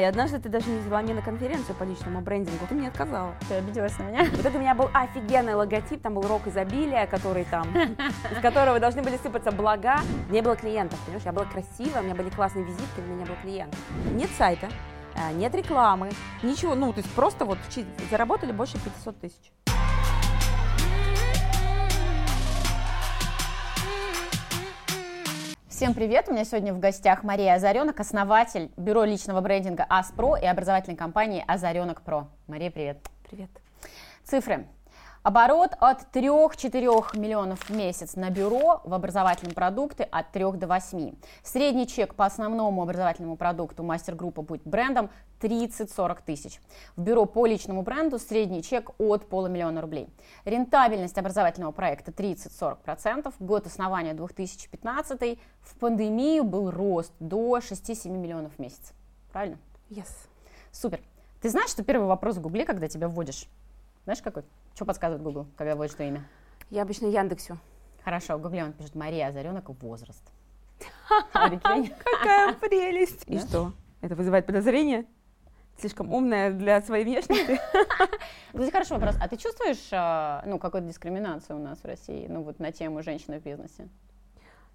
И однажды ты даже не взяла меня на конференцию по личному брендингу, ты мне отказала. Ты обиделась на меня? Вот это у меня был офигенный логотип, там был рок изобилия, который там, из которого должны были сыпаться блага. Не было клиентов, понимаешь, я была красивая, у меня были классные визитки, у меня не было клиентов. Нет сайта, э, нет рекламы, ничего, ну, то есть просто вот заработали больше 500 тысяч. Всем привет! У меня сегодня в гостях Мария Озаренок, основатель бюро личного брендинга АСПРО и образовательной компании Озаренок Про. Мария, привет! Привет! Цифры. Оборот от 3-4 миллионов в месяц на бюро, в образовательном продукте от 3 до 8. Средний чек по основному образовательному продукту мастер-группа будет брендом 30-40 тысяч. В бюро по личному бренду средний чек от полумиллиона рублей. Рентабельность образовательного проекта 30-40%. Год основания 2015. В пандемию был рост до 6-7 миллионов в месяц. Правильно? Yes. Супер. Ты знаешь, что первый вопрос в Гугле, когда тебя вводишь? Знаешь, какой? Что подсказывает Google, когда вводишь что имя? Я обычно Яндексю. Хорошо, в Гугле он пишет Мария Озаренок, возраст. Какая прелесть! И что? Это вызывает подозрение? Слишком умная для своей внешности? Кстати, хороший вопрос. А ты чувствуешь, а, ну, какую-то дискриминацию у нас в России, ну, вот на тему женщины в бизнесе?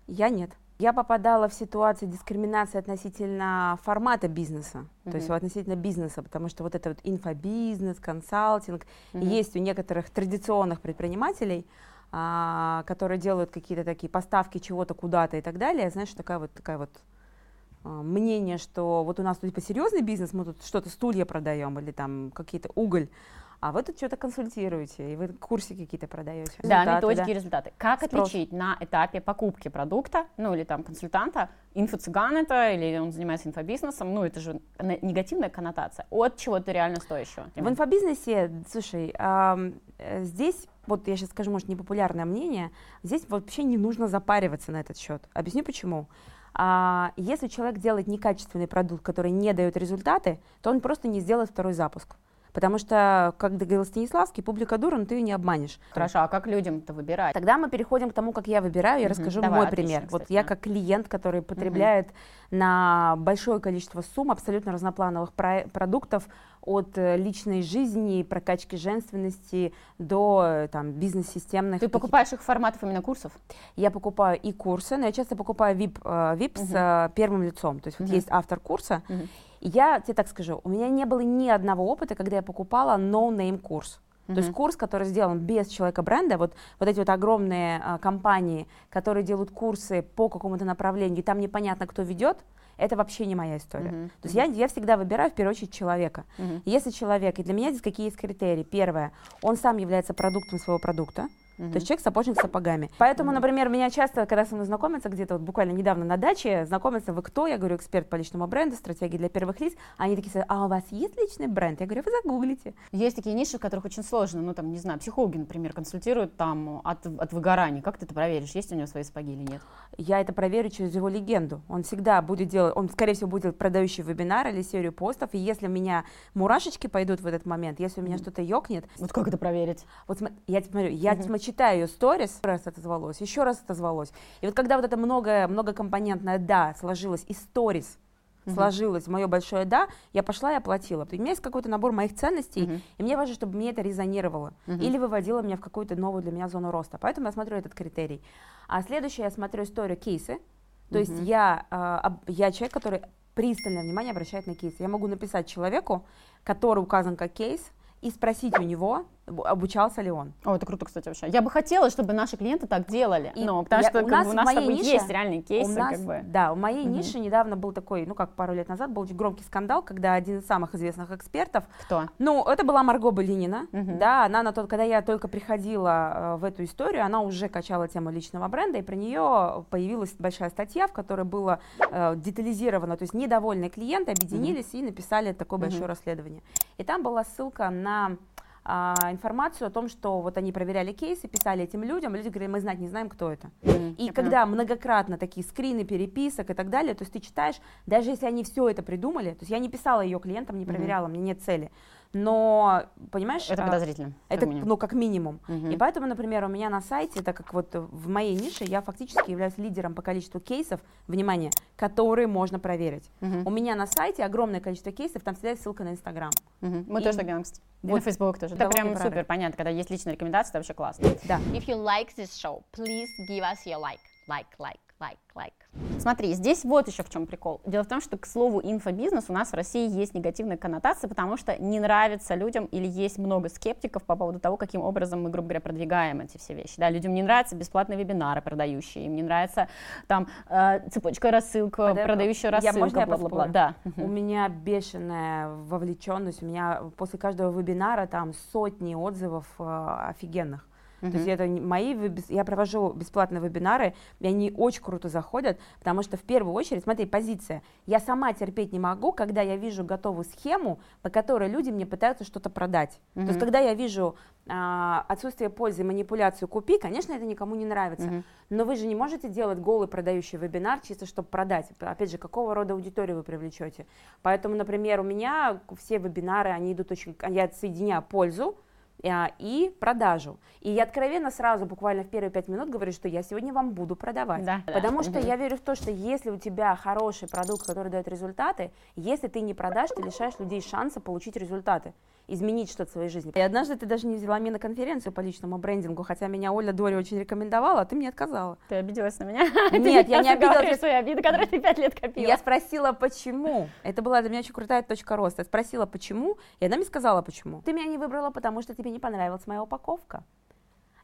Я нет. Я попадала в ситуацию дискриминации относительно формата бизнеса, uh-huh. то есть относительно бизнеса, потому что вот это вот инфобизнес, консалтинг uh-huh. есть у некоторых традиционных предпринимателей, а, которые делают какие-то такие поставки чего-то куда-то и так далее. Знаешь, такая вот такая вот а, мнение, что вот у нас тут типа серьезный бизнес, мы тут что-то стулья продаем или там какие-то уголь, а вы тут что-то консультируете, и вы курсы какие-то продаете. Да, методики да. и результаты. Как Спрос. отличить на этапе покупки продукта, ну или там консультанта, инфо-цыган это, или он занимается инфобизнесом, ну это же негативная коннотация, от чего-то реально стоящего. В инфобизнесе, слушай, э, здесь вот я сейчас скажу, может, непопулярное мнение, здесь вообще не нужно запариваться на этот счет. Объясню почему. А, если человек делает некачественный продукт, который не дает результаты, то он просто не сделает второй запуск. Потому что, как говорил Станиславский, публика дура, но ты ее не обманешь. Хорошо, а как людям-то выбирать? Тогда мы переходим к тому, как я выбираю, я угу. расскажу Давай, мой отлично, пример. Кстати, вот да. я как клиент, который потребляет угу. на большое количество сумм абсолютно разноплановых про- продуктов, от э, личной жизни, прокачки женственности до э, там, бизнес-системных. Ты покупаешь их форматов именно курсов? Я покупаю и курсы, но я часто покупаю VIP, VIP угу. с первым лицом. То есть угу. вот есть автор курса, угу. Я тебе так скажу, у меня не было ни одного опыта, когда я покупала no-name курс. Mm-hmm. То есть курс, который сделан без человека бренда, вот, вот эти вот огромные а, компании, которые делают курсы по какому-то направлению, и там непонятно, кто ведет, это вообще не моя история. Uh-huh. То есть uh-huh. я, я всегда выбираю в первую очередь человека. Uh-huh. Если человек, и для меня здесь какие есть критерии. Первое, он сам является продуктом своего продукта. Угу. То есть человек сапожник с сапогами. Поэтому, угу. например, меня часто, когда со мной знакомятся, где-то вот буквально недавно на даче, знакомятся, вы кто? Я говорю, эксперт по личному бренду, стратегии для первых лиц. Они такие, а у вас есть личный бренд? Я говорю, вы загуглите. Есть такие ниши, в которых очень сложно, ну там, не знаю, психологи, например, консультируют там от, от выгорания. Как ты это проверишь, есть у него свои сапоги или нет? Я это проверю через его легенду. Он всегда будет делать, он, скорее всего, будет делать продающий вебинар или серию постов, и если у меня мурашечки пойдут в этот момент, если у меня mm что-то ёкнет... Вот как это проверить? Вот я тебе смотрю, я mm читаю ее сторис, раз отозвалось, еще раз отозвалось. И вот когда вот это много, многокомпонентное «да» сложилось и сторис, uh-huh. сложилось мое большое да, я пошла и оплатила. У меня есть какой-то набор моих ценностей, uh-huh. и мне важно, чтобы мне это резонировало uh-huh. или выводило меня в какую-то новую для меня зону роста. Поэтому я смотрю этот критерий. А следующее я смотрю историю кейсы. То uh-huh. есть я, э, я человек, который пристальное внимание обращает на кейсы. Я могу написать человеку, который указан как кейс, и спросить у него, обучался ли он. О, это круто, кстати, вообще. Я бы хотела, чтобы наши клиенты так делали. И ну, потому я, что у нас, бы, у нас с нише, есть реальные кейсы. У нас, как бы. Да, у моей угу. ниши недавно был такой, ну как пару лет назад, был громкий скандал, когда один из самых известных экспертов. Кто? Ну, это была Марго Болинина. Угу. Да, она на тот, когда я только приходила э, в эту историю, она уже качала тему личного бренда, и про нее появилась большая статья, в которой было э, детализировано, то есть недовольные клиенты объединились угу. и написали такое большое угу. расследование. И там была ссылка на а, информацию о том, что вот они проверяли кейсы, писали этим людям, и люди говорили, мы знать не знаем, кто это. Mm-hmm. И когда поняла. многократно такие скрины переписок и так далее, то есть ты читаешь, даже если они все это придумали, то есть я не писала ее клиентам, не проверяла, mm-hmm. мне нет цели, но, понимаешь... Это а, подозрительно. Это, как минимум. ну, как минимум. Мгм. И поэтому, например, у меня на сайте, так как вот в моей нише я фактически являюсь лидером по количеству кейсов, внимание, которые можно проверить. Мгм. У меня на сайте огромное количество кейсов, там всегда есть ссылка на Инстаграм. Мгм. Мы И- тоже так делаем, кстати. И Вот на Facebook тоже. Это прям супер, рынок. понятно. Когда есть личные рекомендации, это вообще классно. Да. If you like this show, please give us your like, like, like, like, like. Смотри, здесь вот еще в чем прикол. Дело в том, что, к слову, инфобизнес у нас в России есть негативная коннотация, потому что не нравится людям или есть много скептиков по поводу того, каким образом мы, грубо говоря, продвигаем эти все вещи. Да, людям не нравятся бесплатные вебинары продающие, им не нравится там э, цепочка рассылка, Подай- продающая я- рассылка, можно я бла-бла-бла. поспорю? Да. У меня бешеная вовлеченность, у меня после каждого вебинара там сотни отзывов э, офигенных. То есть это мои, я провожу бесплатные вебинары, и они очень круто заходят, потому что в первую очередь, смотри, позиция. Я сама терпеть не могу, когда я вижу готовую схему, по которой люди мне пытаются что-то продать. То есть когда я вижу а, отсутствие пользы, манипуляцию купи, конечно, это никому не нравится. Мгм. Но вы же не можете делать голый продающий вебинар чисто чтобы продать. Опять же, какого рода аудиторию вы привлечете. Поэтому, например, у меня все вебинары, они идут очень... Я соединяю пользу, и продажу. И я откровенно сразу, буквально в первые пять минут говорю, что я сегодня вам буду продавать. Да. Потому Да. что я верю в то, что если у тебя хороший продукт, который дает результаты, если ты не продашь, ты лишаешь людей шанса получить результаты, изменить что-то в своей жизни. И однажды ты даже не взяла меня на конференцию по личному брендингу, хотя меня Оля Дори очень рекомендовала, а ты мне отказала. Ты обиделась на меня? Нет, я не сейчас говоришь обиделась. свои обиды, которые ты пять лет копила. Я спросила, почему. Это была для меня очень крутая точка роста. Я спросила, почему, и она мне сказала, почему. Ты меня не выбрала, потому что тебе не понравилась моя упаковка.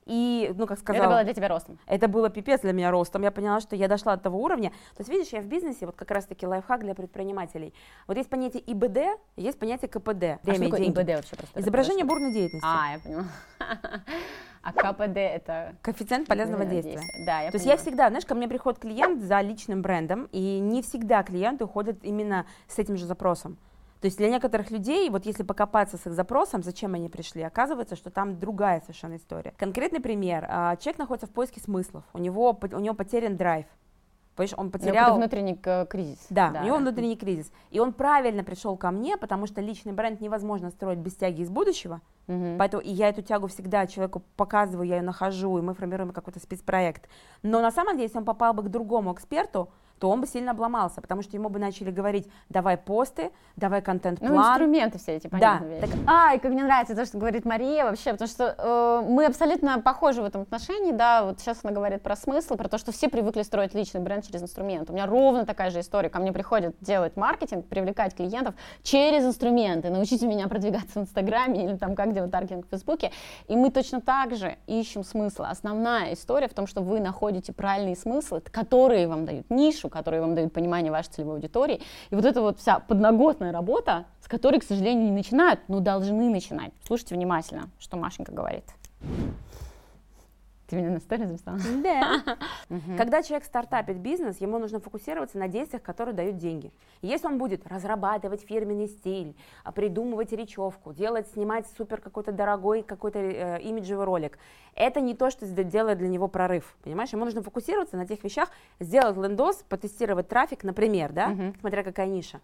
И, ну, как сказала... Это было для тебя ростом. Это было пипец для меня ростом. Я поняла, что я дошла до того уровня. То есть, видишь, я в бизнесе, вот как раз-таки лайфхак для предпринимателей. Вот есть понятие ИБД, есть понятие КПД. А что Время такое деньги. ИБД вообще просто? Изображение бурной деятельности. А, я поняла. А КПД это... Коэффициент полезного действия. Да, я То есть я всегда, знаешь, ко мне приходит клиент за личным брендом, и не всегда клиенты уходят именно с этим же запросом. То есть для некоторых людей, вот если покопаться с их запросом, зачем они пришли, оказывается, что там другая совершенно история. Конкретный пример. а, Человек находится в поиске смыслов, у него, у него потерян драйв. Понимаешь, он У него потерял... внутренний э, кризис. Да, у него внутренний кризис. И он правильно пришел ко мне, потому что личный бренд невозможно строить без тяги из будущего. Мгм. Поэтому и я эту тягу всегда человеку показываю, я ее нахожу, и мы формируем какой-то спецпроект. Но на самом деле, если он попал бы к другому эксперту, то он бы сильно обломался, потому что ему бы начали говорить, давай посты, давай Ну, контент-план. инструменты все эти, понятно. вещи. А, и как мне нравится то, что говорит Мария вообще, потому что э, мы абсолютно похожи в этом отношении, да, вот сейчас она говорит про смысл, про то, что все привыкли строить личный бренд через инструменты. У меня ровно такая же история, ко мне приходят делать маркетинг, привлекать клиентов через инструменты, научите меня продвигаться в Инстаграме или там как делать таргетинг в Фейсбуке, и мы точно так же ищем смысл. Основная история в том, что вы находите правильные смыслы, которые вам дают нишу, которые вам дают понимание вашей целевой аудитории, и вот эта вот вся подноготная работа, с которой, к сожалению, не начинают, но должны начинать. Слушайте внимательно, что Машенька говорит. Ты меня на сторис записала? Да. Когда человек стартапит бизнес, ему нужно фокусироваться на действиях, которые дают деньги. Если он будет разрабатывать фирменный стиль, а, придумывать речевку, делать, снимать супер какой-то дорогой какой-то э, имиджевый ролик, это не то, что делает для него прорыв, понимаешь? Ему нужно фокусироваться на тех вещах, сделать лендос, потестировать трафик, например, да, смотря какая ниша.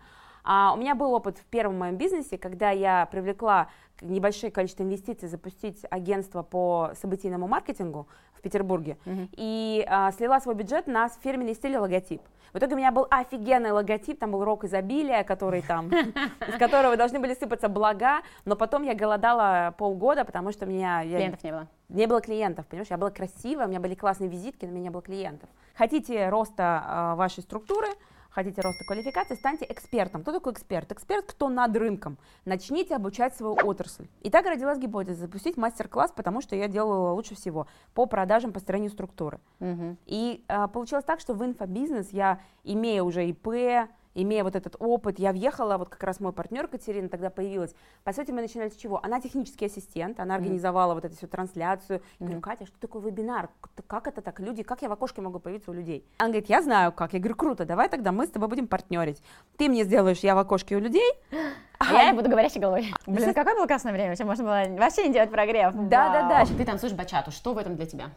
А у меня был опыт в первом моем бизнесе, когда я привлекла небольшое количество инвестиций запустить агентство по событийному маркетингу в Петербурге Мгм. и а, слила свой бюджет на фирменный стиль и логотип. В итоге у меня был офигенный логотип, там был рок изобилия, который там, из которого должны были сыпаться блага, но потом я голодала полгода, потому что у меня Клиентов не было. не было клиентов, понимаешь, я была красивая, у меня были классные визитки, но у меня не было клиентов. Хотите роста а, вашей структуры, хотите роста квалификации, станьте экспертом. Кто такой эксперт? Эксперт, кто над рынком. Начните обучать свою отрасль. И так родилась гипотеза запустить мастер-класс, потому что я делала лучше всего по продажам, построению структуры. Мгм. И а, получилось так, что в инфобизнес я, имея уже ИП, имея вот этот опыт, я въехала, вот как раз мой партнер Катерина тогда появилась. По сути, мы начинали с чего? Она технический ассистент, она организовала вот эту всю трансляцию. Я говорю, Катя, что такое вебинар? Как это так? Люди, как я в окошке могу появиться у людей? Она говорит, я знаю как. Я говорю, круто, давай тогда мы с тобой будем партнерить. Ты мне сделаешь я в окошке у людей, А я буду говорящей головой. Блин, какое было классное время, вообще можно было вообще не делать прогрев. Да, да, да. Ты танцуешь бачату, что в этом для тебя?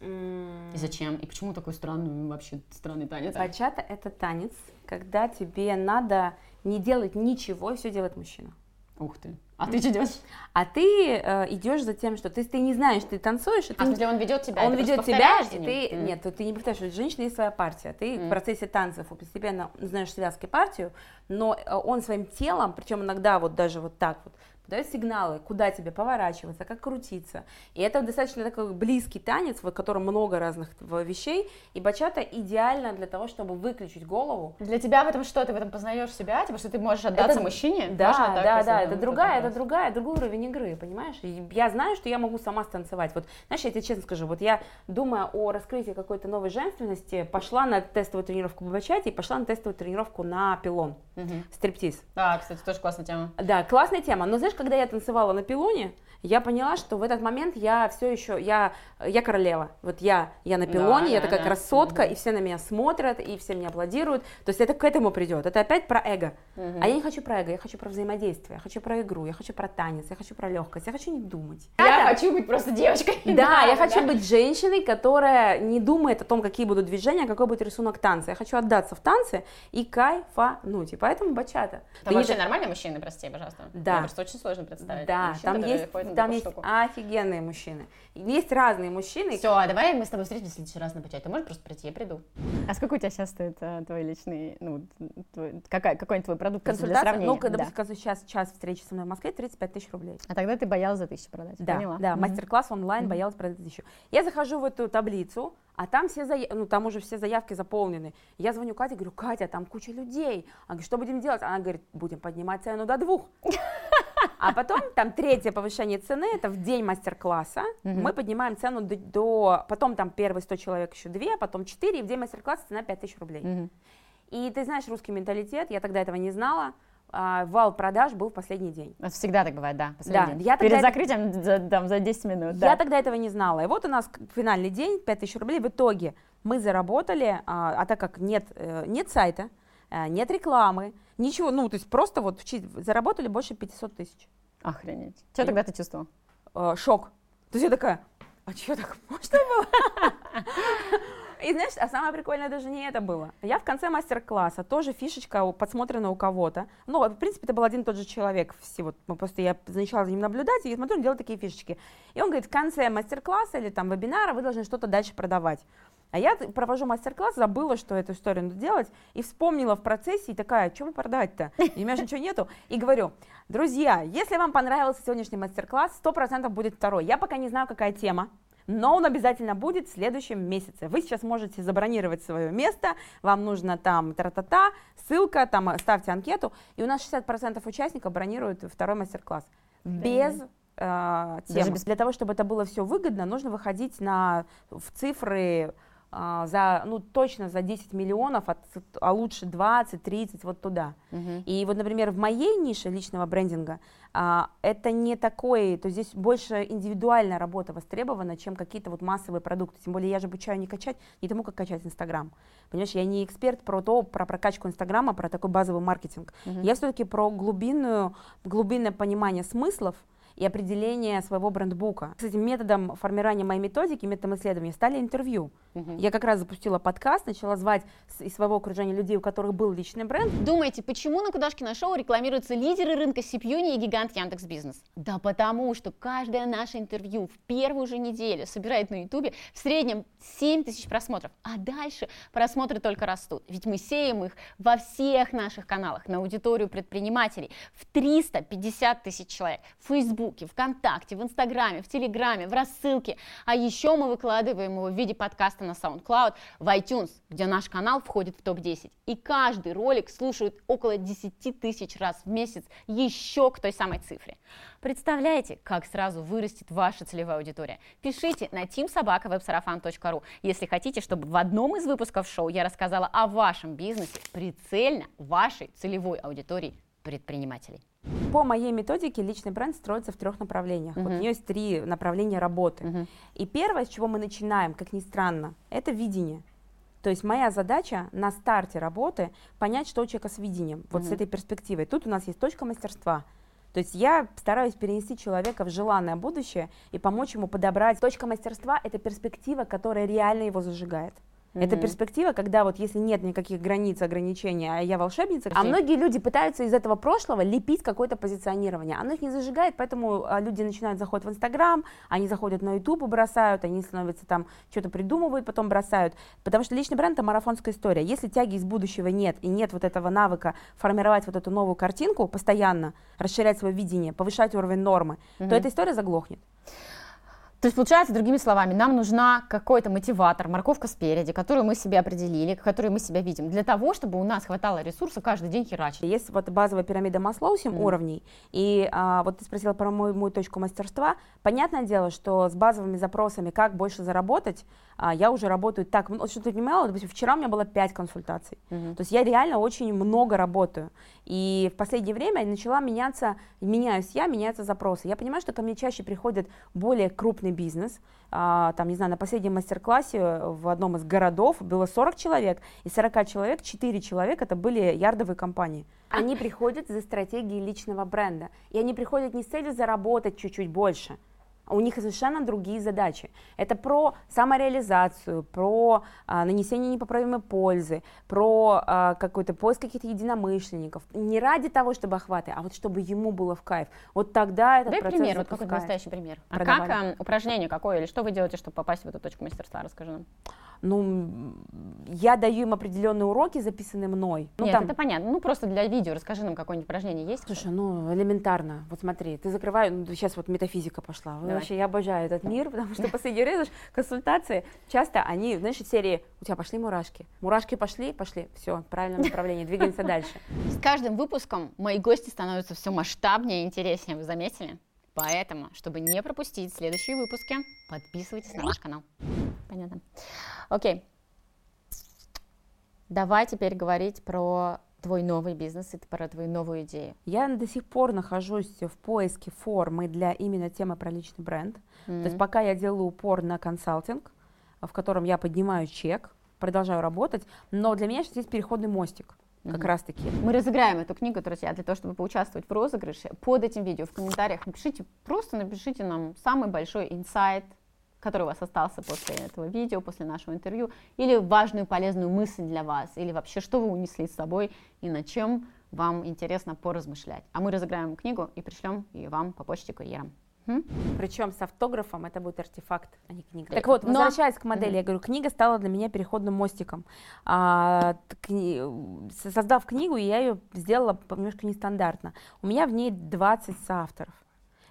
И зачем? И почему такой странный, вообще странный танец? Бачата – это танец, когда тебе надо не делать ничего, и все делает мужчина. Ух ты. А ты что делаешь? А ты э, идешь за тем, что ты, ты не знаешь, ты танцуешь, и А ты в смысле он ведет тебя? он ты ведет тебя, и ты М. нет, ты не повторяешь, у женщины есть своя партия, ты Мгм. в процессе танцев постепенно знаешь связки партию, но э, он своим телом, причем иногда вот даже вот так вот подает сигналы, куда тебе поворачиваться, как крутиться. И это достаточно такой близкий танец, в котором много разных вещей, и бачата идеально для того, чтобы выключить голову. Для тебя в этом что? Ты в этом познаешь себя? Типа, что ты можешь отдаться Это- мужчине? Да, Можно так, да, если да, это другая, это другая, другой уровень игры, понимаешь? И я знаю, что я могу сама станцевать. Вот, знаешь, я тебе честно скажу, вот я, думая о раскрытии какой-то новой женственности, пошла на тестовую тренировку по бачате и пошла на тестовую тренировку на пилон, Мгм. стриптиз. Да, кстати, тоже классная тема. Да, классная тема. Но знаешь, когда я танцевала на пилоне, я поняла, что в этот момент я все еще, я, я королева. Вот я, я на Да, пилоне, я да, такая да. красотка, Мгм. и все на меня смотрят, и все меня аплодируют. То есть это к этому придет. Это опять про эго. Мгм. А я не хочу про эго, я хочу про взаимодействие, я хочу про игру, я хочу про танец, я хочу про легкость, я хочу не думать. Я Да, хочу быть просто девочкой. Да, я хочу быть женщиной, которая не думает о том, какие будут движения, какой будет рисунок танца. Я хочу отдаться в танцы и кайфануть. И поэтому бачата. Там Ты не вообще та- нормальные мужчины, прости, пожалуйста. Да. Мне просто очень сложно представить. Да, мужчин, там есть, там есть штуку. офигенные мужчины. Есть разные мужчины. Все, а давай мы с тобой встретимся в следующий раз на бачате. Ты можешь просто прийти, я приду. А сколько у тебя сейчас стоит э, твой личный, ну, твой, какая, какой твой продукт просто для Консультация, сравнения? ну, когда Да. допустим, сейчас час встречи со мной в Москве, 35 тысяч рублей. А тогда ты боялась за тысячу продать, Да, поняла? да, Мгм. мастер-класс онлайн, Мгм. боялась продать тысячу. Я захожу в эту таблицу, а там все зая- ну, там уже все заявки заполнены. Я звоню Кате, говорю, Катя, там куча людей. Она говорит, что будем делать? Она говорит, будем поднимать цену до двух. А потом там третье повышение цены, это в день мастер-класса. Мгм. Мы поднимаем цену до, до- потом там первые 100 человек еще 2, потом 4, и в день мастер-класса цена 5000 рублей. Мгм. И ты знаешь русский менталитет, я тогда этого не знала. А, вал продаж был в последний день. Это всегда так бывает, да. последний Да, день. я Перед тогда- закрытием за, там, за 10 минут. Я да. тогда этого не знала. И вот у нас финальный день, 5000 рублей. В итоге мы заработали, а, а так как нет, э, нет сайта, э, нет рекламы, ничего, ну, то есть просто вот заработали больше 500 тысяч. Охренеть. Что И- тогда ты чувствовал? Э, Шок. То есть я такая, а что так можно было? И знаешь, а самое прикольное даже не это было. Я в конце мастер-класса, тоже фишечка подсмотрена у кого-то. Ну, в принципе, это был один и тот же человек. Всего. Мы просто я начала за ним наблюдать, и смотрю, он делает такие фишечки. И он говорит, в конце мастер-класса или там вебинара вы должны что-то дальше продавать. А я провожу мастер-класс, забыла, что эту историю надо делать, и вспомнила в процессе, и такая, что продать-то? И у меня же ничего нету. И говорю, друзья, если вам понравился сегодняшний мастер-класс, 100% будет второй. Я пока не знаю, какая тема, но он обязательно будет в следующем месяце. Вы сейчас можете забронировать свое место, вам нужно там тра-та-та, ссылка, там э, ставьте анкету, и у нас 60% участников бронируют второй мастер-класс. Без э, темы. без- Для того, чтобы это было все выгодно, нужно выходить на, в цифры за, ну, точно за 10 миллионов, а, ц- а лучше 20, 30, вот туда. Мгм. И вот, например, в моей нише личного брендинга а, это не такой, то здесь больше индивидуальная работа востребована, чем какие-то вот массовые продукты. Тем более я же обучаю не качать, не тому, как качать Инстаграм. Понимаешь, я не эксперт про то, про прокачку Инстаграма, про такой базовый маркетинг. Мгм. Я все-таки про глубинную, глубинное понимание смыслов и определение своего брендбука. Этим методом формирования моей методики, методом исследования стали интервью. Я как раз запустила подкаст, начала звать из своего окружения людей, у которых был личный бренд, Думаете, почему на Кудашкино шоу рекламируются лидеры рынка Сипьюни и гигант Яндекс Бизнес? Да потому, что каждое наше интервью в первую же неделю собирает на Ютубе в среднем 7 тысяч просмотров, а дальше просмотры только растут. Ведь мы сеем их во всех наших каналах на аудиторию предпринимателей в 350 тысяч человек в Фейсбуке, ВКонтакте, в Инстаграме, в Телеграме, в рассылке. А еще мы выкладываем его в виде подкаста на SoundCloud, в iTunes, где наш канал входит в топ-10. И каждый ролик слушают около 10 тысяч раз в месяц, еще к той самой цифре. Представляете, как сразу вырастет ваша целевая аудитория? Пишите на teamsobakawebsarafan.ru, если хотите, чтобы в одном из выпусков шоу я рассказала о вашем бизнесе прицельно вашей целевой аудитории предпринимателей. По моей методике личный бренд строится в трех направлениях. Вот у нее есть три направления работы. Мгм. И первое, с чего мы начинаем, как ни странно, это видение. То есть моя задача на старте работы понять, что у человека с видением, вот с Мгм. этой перспективой. Тут у нас есть точка мастерства. То есть я стараюсь перенести человека в желанное будущее и помочь ему подобрать. Точка мастерства – это перспектива, которая реально его зажигает. Mm-hmm. Это перспектива, когда вот если нет никаких границ, ограничений, а я волшебница. А многие люди пытаются из этого прошлого лепить какое-то позиционирование. Оно их не зажигает, поэтому а, люди начинают заходить в Инстаграм, они заходят на Ютуб и бросают, они становятся там, что-то придумывают, потом бросают. Потому что личный бренд – это марафонская история. Если тяги из будущего нет, и нет вот этого навыка формировать вот эту новую картинку постоянно, расширять свое видение, повышать уровень нормы, mm-hmm. то эта история заглохнет. То есть, получается, другими словами, нам нужна какой-то мотиватор, морковка спереди, которую мы себе определили, которую мы себя видим, для того, чтобы у нас хватало ресурса каждый день херачить. Есть вот базовая пирамида Маслоу, 7 mm. уровней, и а, вот ты спросила про мою, мою точку мастерства. Понятное дело, что с базовыми запросами, как больше заработать, а, я уже работаю так, вот что ты понимала, допустим, вчера у меня было 5 консультаций, mm-hmm. то есть я реально очень много работаю, и в последнее время начала меняться, меняюсь я, меняются запросы. Я понимаю, что ко мне чаще приходят более крупные крупный бизнес. А, там, не знаю, на последнем мастер-классе в одном из городов было 40 человек, и 40 человек, 4 человека это были ярдовые компании. Они приходят за стратегией личного бренда, и они приходят не с целью заработать чуть-чуть больше – у них совершенно другие задачи. Это про самореализацию, про а, нанесение непоправимой пользы, про а, какой-то поиск каких-то единомышленников. Не ради того, чтобы охваты, а вот чтобы ему было в кайф. Вот тогда этот Дай процесс пример, вот какой-то настоящий пример. А как а, упражнение какое или что вы делаете, чтобы попасть в эту точку мастерства? Расскажи нам ну, я даю им определенные уроки, записанные мной. Ну, Нет, там... это понятно. Ну, просто для видео расскажи нам какое-нибудь упражнение есть? Слушай, ну, элементарно. Вот смотри, ты закрываешь, ну, сейчас вот метафизика пошла. Давай. Вообще, я обожаю этот мир, потому что последний раз консультации, часто они, знаешь, из серии, у тебя пошли мурашки. Мурашки пошли, пошли, все, правильное направление, двигаемся дальше. С каждым выпуском мои гости становятся все масштабнее и интереснее, вы заметили? Поэтому, чтобы не пропустить следующие выпуски, подписывайтесь на наш канал. Понятно. Окей. Давай теперь говорить про твой новый бизнес и про твою новую идею? Я до сих пор нахожусь в поиске формы для именно темы про личный бренд. Mm-hmm. То есть пока я делаю упор на консалтинг, в котором я поднимаю чек, продолжаю работать, но для меня сейчас есть переходный мостик как угу. раз таки. Мы разыграем эту книгу, друзья, для того, чтобы поучаствовать в розыгрыше. Под этим видео в комментариях напишите, просто напишите нам самый большой инсайт, который у вас остался после этого видео, после нашего интервью, или важную полезную мысль для вас, или вообще, что вы унесли с собой и над чем вам интересно поразмышлять. А мы разыграем книгу и пришлем ее вам по почте курьером. Причем с автографом это будет артефакт, а не книга. Так вот, возвращаясь Но... к модели, mm-hmm. я говорю, книга стала для меня переходным мостиком. А, кни... Создав книгу, я ее сделала немножко нестандартно. У меня в ней 20 соавторов.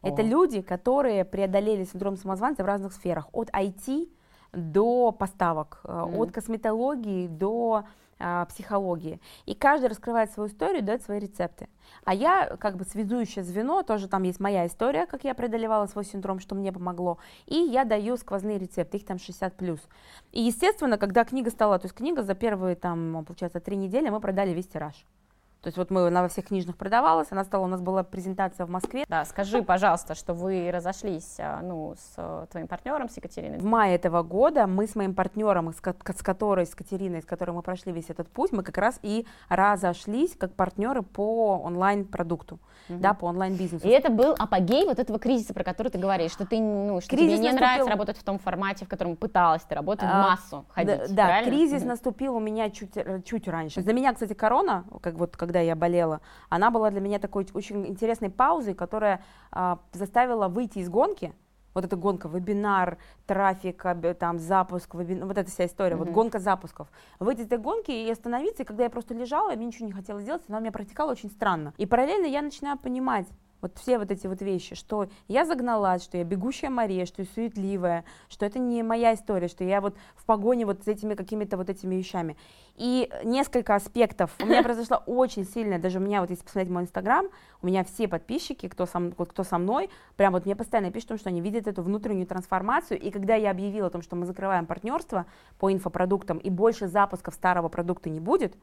О. Это люди, которые преодолели синдром самозванца в разных сферах, от IT до поставок, mm-hmm. от косметологии до а, психологии. И каждый раскрывает свою историю, дает свои рецепты. А я как бы связующее звено, тоже там есть моя история, как я преодолевала свой синдром, что мне помогло. И я даю сквозные рецепты, их там 60 плюс. И естественно, когда книга стала, то есть книга за первые там, получается, три недели мы продали весь тираж. То есть вот мы, она во всех книжных продавалась, она стала, у нас была презентация в Москве. Да, скажи, пожалуйста, что вы разошлись, а, ну, с э, твоим партнером, с Екатериной. В мае этого года мы с моим партнером, с которой, с Катериной, с которой мы прошли весь этот путь, мы как раз и разошлись как партнеры по онлайн-продукту, угу. да, по онлайн-бизнесу. И это был апогей вот этого кризиса, про который ты говоришь, что ты, ну, что кризис тебе не наступил... нравится работать в том формате, в котором пыталась ты работать, а, в массу ходить, Да, да кризис угу. наступил у меня чуть, чуть раньше. Для меня, кстати, корона, как вот, как когда я болела, она была для меня такой очень интересной паузой, которая а, заставила выйти из гонки, вот эта гонка, вебинар, трафик, там, запуск, вебин... вот эта вся история, mm-hmm. вот гонка запусков. Выйти из этой гонки и остановиться, и когда я просто лежала, я ничего не хотела делать, она у меня протекала очень странно. И параллельно я начинаю понимать, вот все вот эти вот вещи, что я загналась, что я бегущая Мария, что я суетливая, что это не моя история, что я вот в погоне вот с этими какими-то вот этими вещами. И несколько аспектов. У меня произошло очень сильное, даже у меня вот если посмотреть мой инстаграм, у меня все подписчики, кто со, вот, кто со мной, прям вот мне постоянно пишут, что они видят эту внутреннюю трансформацию. И когда я объявила о том, что мы закрываем партнерство по инфопродуктам и больше запусков старого продукта не будет,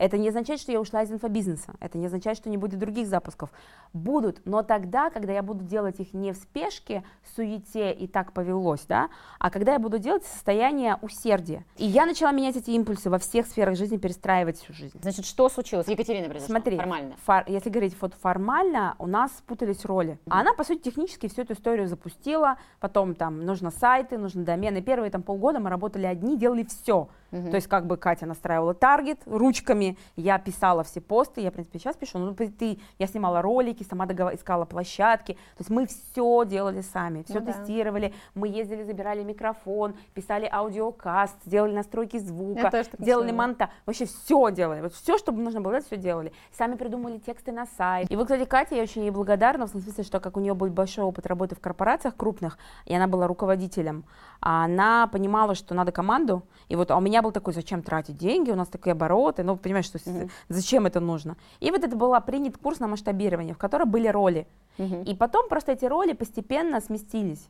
это не означает, что я ушла из инфобизнеса, это не означает, что не будет других запусков. Будут, но тогда, когда я буду делать их не в спешке, суете и так повелось, да, а когда я буду делать состояние усердия. И я начала менять эти импульсы во всех сферах жизни, перестраивать всю жизнь. Значит, что случилось? Екатерина произошло? Смотри, формально. Фор, если говорить вот формально, у нас спутались роли. А она, по сути, технически всю эту историю запустила, потом там нужно сайты, нужны домены. Первые там полгода мы работали одни, делали все Угу. То есть как бы Катя настраивала таргет ручками, я писала все посты, я, в принципе, сейчас пишу, ну, ты, я снимала ролики, сама договор, искала площадки, то есть мы все делали сами, все ну, тестировали, да. мы ездили, забирали микрофон, писали аудиокаст, сделали настройки звука, делали монтаж, вообще все делали, вот все, что нужно было, все делали, сами придумали тексты на сайт. И вот, кстати, Катя, я очень ей благодарна, в смысле, что как у нее был большой опыт работы в корпорациях крупных, и она была руководителем, она понимала, что надо команду, и вот а у меня был такой, зачем тратить деньги, у нас такие обороты, ну, понимаешь, что mm-hmm. зачем это нужно. И вот это был принят курс на масштабирование, в котором были роли. Mm-hmm. И потом просто эти роли постепенно сместились.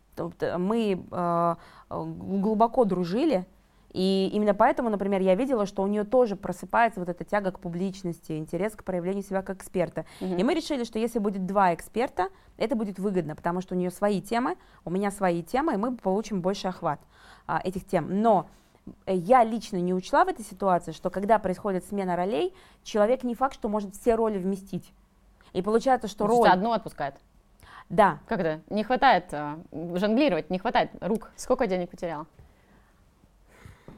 Мы э, глубоко дружили, и именно поэтому, например, я видела, что у нее тоже просыпается вот эта тяга к публичности, интерес к проявлению себя как эксперта. Угу. И мы решили, что если будет два эксперта, это будет выгодно, потому что у нее свои темы, у меня свои темы, и мы получим больше охват а, этих тем. Но э, я лично не учла в этой ситуации, что когда происходит смена ролей, человек не факт, что может все роли вместить. И получается, что роль... одну отпускает. Да. Как это? Не хватает э, жонглировать, не хватает рук. Сколько денег потерял?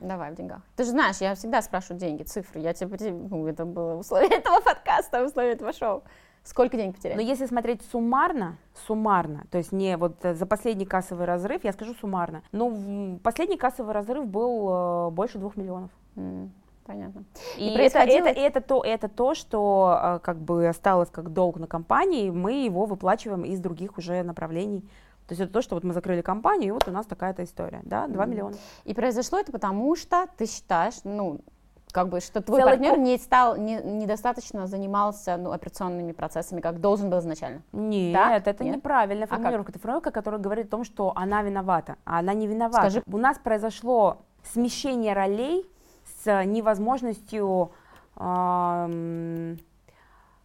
Давай в деньгах. Ты же знаешь, я всегда спрашиваю деньги, цифры. Я тебе, ну, это было условие этого подкаста, условие этого шоу. Сколько денег потеряли? Но если смотреть суммарно, суммарно, то есть не вот за последний кассовый разрыв, я скажу суммарно, ну, последний кассовый разрыв был э, больше двух миллионов. Mm. Понятно. И, и происходило... это, это, это, то, это то, что э, как бы осталось как долг на компании, мы его выплачиваем из других уже направлений то есть это то, что вот мы закрыли компанию, и вот у нас такая-то история, да, 2 mm-hmm. миллиона. И произошло это потому, что ты считаешь, ну, как бы, что твой Целый партнер не стал, не, недостаточно занимался ну, операционными процессами, как должен был изначально. Нет, да? это Нет? неправильная формулировка. А это формулировка, которая говорит о том, что она виновата, а она не виновата. Скажи. У нас произошло смещение ролей с невозможностью э,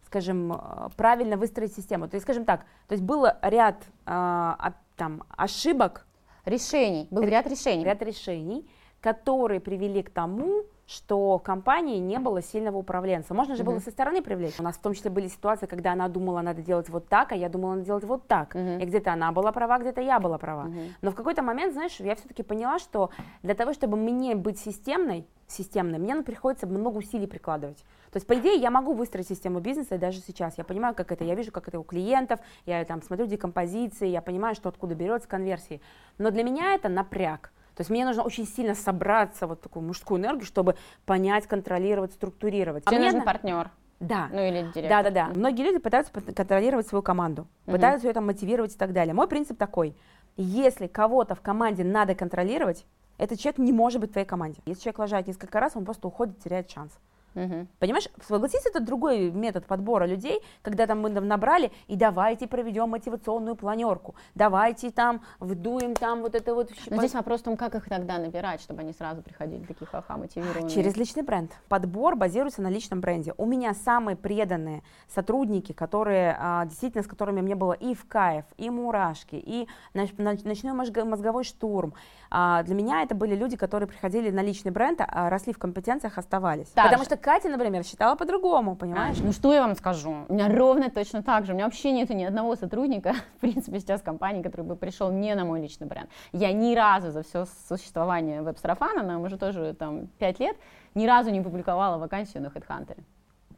скажем, правильно выстроить систему. То есть, скажем так, то есть был ряд э, там, ошибок. Решений, был ряд решений. Ряд решений, которые привели к тому, что компании не было сильного управленца. Можно же uh-huh. было со стороны привлечь. У нас в том числе были ситуации, когда она думала, надо делать вот так, а я думала, надо делать вот так. Uh-huh. И где-то она была права, где-то я была права. Uh-huh. Но в какой-то момент, знаешь, я все-таки поняла, что для того, чтобы мне быть системной, системной, мне приходится много усилий прикладывать. То есть, по идее, я могу выстроить систему бизнеса даже сейчас. Я понимаю, как это, я вижу, как это у клиентов, я там смотрю декомпозиции, я понимаю, что откуда берется конверсии. Но для меня это напряг. То есть мне нужно очень сильно собраться, вот такую мужскую энергию, чтобы понять, контролировать, структурировать. А нужен партнер. Да. Ну или директор. Да, да, да. Многие люди пытаются контролировать свою команду, угу. пытаются ее там мотивировать и так далее. Мой принцип такой: если кого-то в команде надо контролировать, этот человек не может быть в твоей команде. Если человек лажает несколько раз, он просто уходит, теряет шанс. Угу. Понимаешь, согласись, это другой метод подбора людей, когда там мы набрали, и давайте проведем мотивационную планерку, давайте там вдуем там вот это вот. Но здесь вопрос в том, как их тогда набирать, чтобы они сразу приходили такие ха-ха мотивированные. Через личный бренд. Подбор базируется на личном бренде. У меня самые преданные сотрудники, которые а, действительно с которыми мне было и в кайф, и мурашки, и ночной мозговой штурм. А, для меня это были люди, которые приходили на личный бренд, а, росли в компетенциях, оставались. Так Потому что Катя, например, считала по-другому, понимаешь? Ну что я вам скажу? У меня ровно точно так же. У меня вообще нету ни одного сотрудника, в принципе, сейчас компании, который бы пришел не на мой личный бренд. Я ни разу за все существование веб-сарафана, нам уже тоже там 5 лет, ни разу не публиковала вакансию на HeadHunter.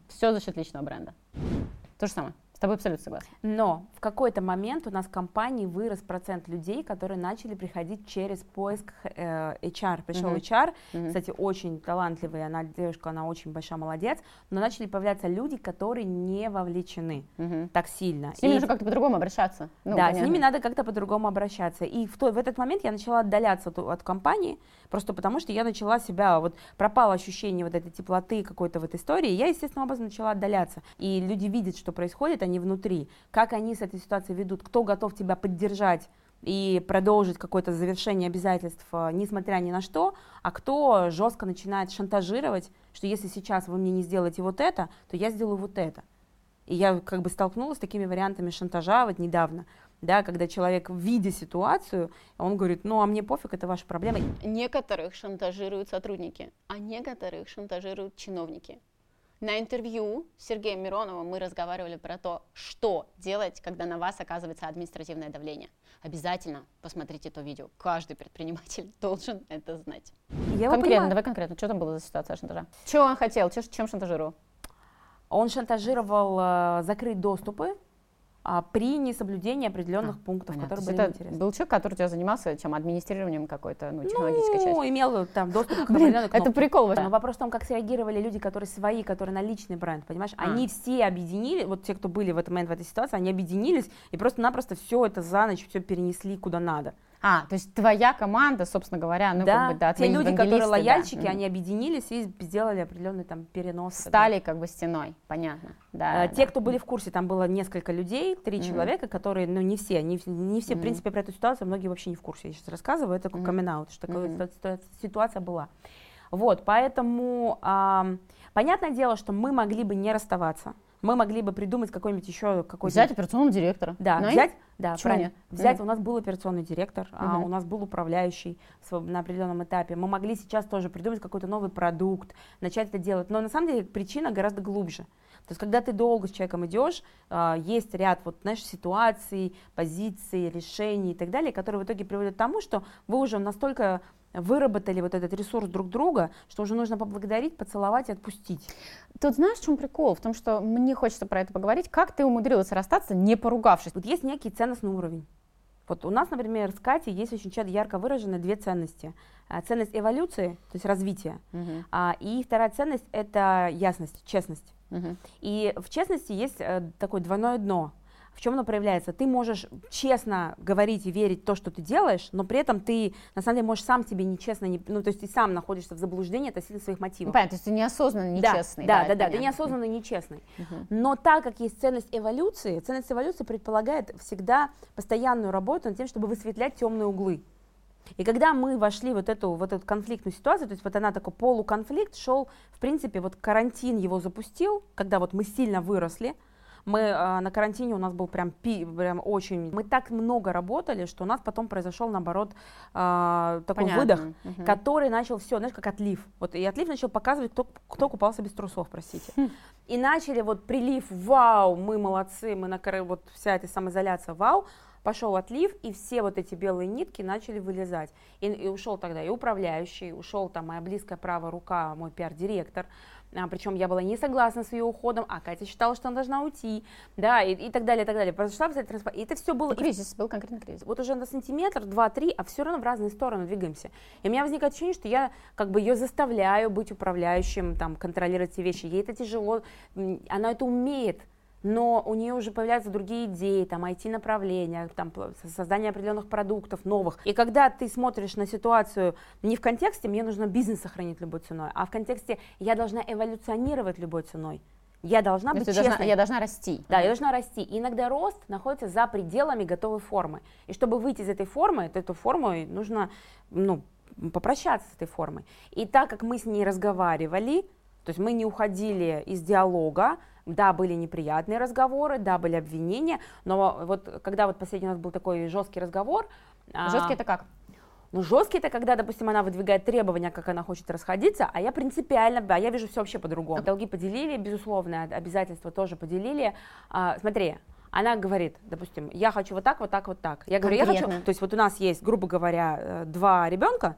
Все за счет личного бренда. То же самое. Тобой абсолютно согласна. Но в какой-то момент у нас в компании вырос процент людей, которые начали приходить через поиск э, HR. Пришел uh-huh. HR, uh-huh. кстати, очень талантливая она девушка, она очень большая молодец, но начали появляться люди, которые не вовлечены uh-huh. так сильно. С ними и... нужно как-то по-другому обращаться. Ну, да, понятно. с ними надо как-то по-другому обращаться. И в, то, в этот момент я начала отдаляться от, от компании, просто потому что я начала себя, вот пропало ощущение вот этой теплоты какой-то в этой истории, я, естественным образом, начала отдаляться. И люди видят, что происходит, они внутри, как они с этой ситуацией ведут, кто готов тебя поддержать и продолжить какое-то завершение обязательств, э, несмотря ни на что, а кто жестко начинает шантажировать, что если сейчас вы мне не сделаете вот это, то я сделаю вот это. И я как бы столкнулась с такими вариантами шантажа вот недавно, да, когда человек, видя ситуацию, он говорит, ну, а мне пофиг, это ваша проблема. Некоторых шантажируют сотрудники, а некоторых шантажируют чиновники. На интервью с Сергеем Мироновым мы разговаривали про то, что делать, когда на вас оказывается административное давление. Обязательно посмотрите это видео. Каждый предприниматель должен это знать. Я конкретно, понимаю. давай конкретно. Что там было за ситуация шантажа? Чего он хотел? Чем шантажировал? Он шантажировал э, закрыть доступы а, при несоблюдении опреленных а, пунктов, понятно. которые были это интересны. Был человек, который у тебя занимался чем администрированием какой-то ну, технологической ну, части. Ну, имел там доступ к определенным Это прикол. Да. Но вопрос в том, как среагировали люди, которые свои, которые на личный бренд, понимаешь? А. Они все объединили, вот те, кто были в этот момент в этой ситуации, они объединились и просто-напросто все это за ночь все перенесли куда надо. А, то есть твоя команда, собственно говоря, ну да, как бы, да, те люди, которые лояльчики, да. они объединились и сделали определенный там перенос. Стали как бы стеной, понятно. Да, а, да. Те, кто были в курсе, там было несколько людей, три mm-hmm. человека, которые, ну не все, не, не все, mm-hmm. в принципе, про эту ситуацию, многие вообще не в курсе. Я сейчас рассказываю, это как mm-hmm. что такая mm-hmm. ситуация была. Вот, поэтому а, понятное дело, что мы могли бы не расставаться мы могли бы придумать какой-нибудь еще какой-то... Взять операционного директора. Да, Но взять, да, Чего правильно. Нет? Взять, mm. у нас был операционный директор, mm-hmm. а у нас был управляющий на определенном этапе. Мы могли сейчас тоже придумать какой-то новый продукт, начать это делать. Но на самом деле причина гораздо глубже. То есть, когда ты долго с человеком идешь, а, есть ряд вот, знаешь, ситуаций, позиций, решений и так далее, которые в итоге приводят к тому, что вы уже настолько выработали вот этот ресурс друг друга, что уже нужно поблагодарить, поцеловать и отпустить. Тут знаешь, в чем прикол? В том, что мне хочется про это поговорить. Как ты умудрилась расстаться, не поругавшись? Вот есть некий ценностный уровень. Вот у нас, например, с Катей есть очень ярко выраженные две ценности. А, ценность эволюции, то есть развития, а, и вторая ценность – это ясность, честность. Uh-huh. И в честности есть э, такое двойное дно. В чем оно проявляется? Ты можешь честно говорить и верить в то, что ты делаешь, но при этом ты, на самом деле, можешь сам себе нечестно, не, ну, то есть ты сам находишься в заблуждении относительно своих мотивов. Ну, понятно, то есть ты неосознанно нечестный. Да, да, да, да ты неосознанно нечестный. Угу. Но так как есть ценность эволюции, ценность эволюции предполагает всегда постоянную работу над тем, чтобы высветлять темные углы. И когда мы вошли вот эту, вот эту конфликтную ситуацию, то есть вот она такой полуконфликт шел, в принципе, вот карантин его запустил, когда вот мы сильно выросли, мы а, на карантине у нас был прям, пи, прям очень... Мы так много работали, что у нас потом произошел, наоборот, а, такой Понятно. выдох, угу. который начал все, знаешь, как отлив. Вот и отлив начал показывать, кто, кто купался без трусов, простите. Хм. И начали вот прилив, вау, мы молодцы, мы на вот вся эта самоизоляция, вау, пошел отлив, и все вот эти белые нитки начали вылезать. И, и ушел тогда и управляющий, ушел там моя близкая правая рука, мой пиар-директор, а, причем я была не согласна с ее уходом, а Катя считала, что она должна уйти, да, и, и так далее, и так далее. Произошла трансформация, и это все было... Кризис, был конкретно кризис. Вот уже на сантиметр, два, три, а все равно в разные стороны двигаемся. И у меня возникает ощущение, что я как бы ее заставляю быть управляющим, там, контролировать эти вещи. Ей это тяжело, она это умеет, но у нее уже появляются другие идеи, там, IT-направления, там, создание определенных продуктов новых. И когда ты смотришь на ситуацию не в контексте «мне нужно бизнес сохранить любой ценой», а в контексте «я должна эволюционировать любой ценой», я должна быть честной. Должна, я должна расти. Да, я должна расти. И иногда рост находится за пределами готовой формы. И чтобы выйти из этой формы, то эту форму нужно ну, попрощаться с этой формой. И так как мы с ней разговаривали, то есть мы не уходили из диалога, да, были неприятные разговоры, да, были обвинения, но вот когда вот последний у нас был такой жесткий разговор... А, жесткий а, это как? Ну, жесткий это когда, допустим, она выдвигает требования, как она хочет расходиться, а я принципиально, да, я вижу все вообще по-другому. Долги поделили, безусловно, обязательства тоже поделили. А, смотри, она говорит, допустим, я хочу вот так, вот так, вот так. Я говорю, я хочу, то есть вот у нас есть, грубо говоря, э, два ребенка,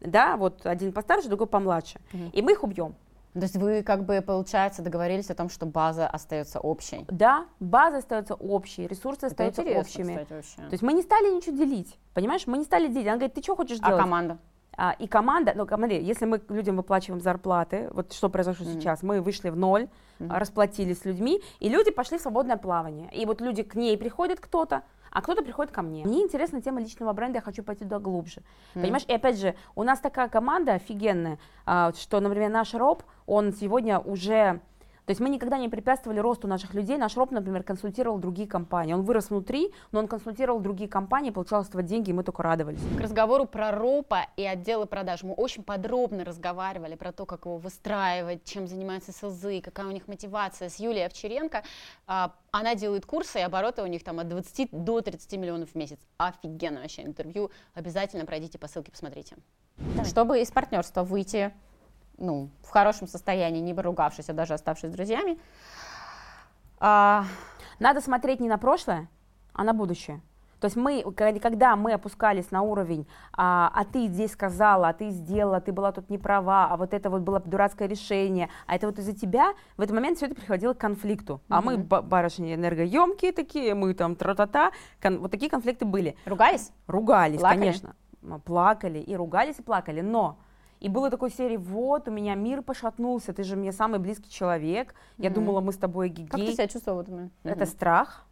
да, вот один постарше, другой помладше, угу. и мы их убьем. То есть вы как бы, получается, договорились о том, что база остается общей? Да, база остается общей, ресурсы Это остаются общими. Кстати, То есть мы не стали ничего делить, понимаешь? Мы не стали делить. Она говорит, ты что хочешь делать? А команда? А, и команда, ну, смотри, если мы людям выплачиваем зарплаты, вот что произошло mm-hmm. сейчас, мы вышли в ноль, mm-hmm. расплатились с людьми, и люди пошли в свободное плавание. И вот люди к ней приходят кто-то, а кто-то приходит ко мне. Мне интересна тема личного бренда, я хочу пойти туда глубже. Mm. Понимаешь, и опять же, у нас такая команда офигенная, а, что, например, наш Роб, он сегодня уже то есть мы никогда не препятствовали росту наших людей. Наш РОП, например, консультировал другие компании. Он вырос внутри, но он консультировал другие компании, получал с этого деньги, и мы только радовались. К разговору про РОПа и отделы продаж мы очень подробно разговаривали про то, как его выстраивать, чем занимается СЛЗ, какая у них мотивация. С Юлией Овчаренко а, она делает курсы, и обороты у них там от 20 до 30 миллионов в месяц. Офигенно вообще интервью. Обязательно пройдите по ссылке, посмотрите. Давай. Чтобы из партнерства выйти ну, в хорошем состоянии, не поругавшись, а даже оставшись с друзьями. А... Надо смотреть не на прошлое, а на будущее. То есть мы, когда мы опускались на уровень, а, а ты здесь сказала, а ты сделала, ты была тут не права, а вот это вот было дурацкое решение, а это вот из-за тебя, в этот момент все это приходило к конфликту. Mm-hmm. А мы барышни энергоемкие такие, мы там тра-та-та, кон- вот такие конфликты были. Ругались? Ругались, плакали? конечно. Плакали и ругались и плакали, но и было такой серии, вот, у меня мир пошатнулся, ты же мне самый близкий человек, я mm-hmm. думала, мы с тобой гигей. Как ты себя чувствовала в этот момент? Это mm-hmm. страх,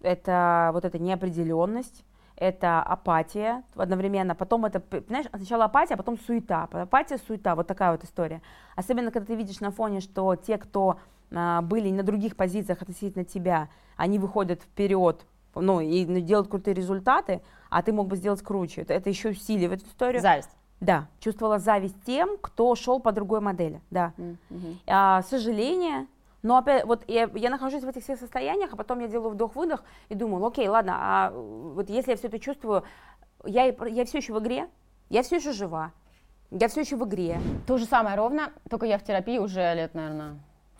это вот эта неопределенность, это апатия одновременно, потом это, знаешь, сначала апатия, а потом суета, апатия, суета, вот такая вот история. Особенно, когда ты видишь на фоне, что те, кто а, были на других позициях относительно тебя, они выходят вперед, ну, и делают крутые результаты, а ты мог бы сделать круче. Это, это еще усиливает историю. Зависть. Да, чувствовала зависть тем, кто шел по другой модели, да. Mm-hmm. А, сожаление, но опять, вот я, я нахожусь в этих всех состояниях, а потом я делаю вдох-выдох и думаю, окей, ладно, а вот если я все это чувствую, я, я все еще в игре, я все еще жива, я все еще в игре. То же самое ровно, только я в терапии уже лет, наверное,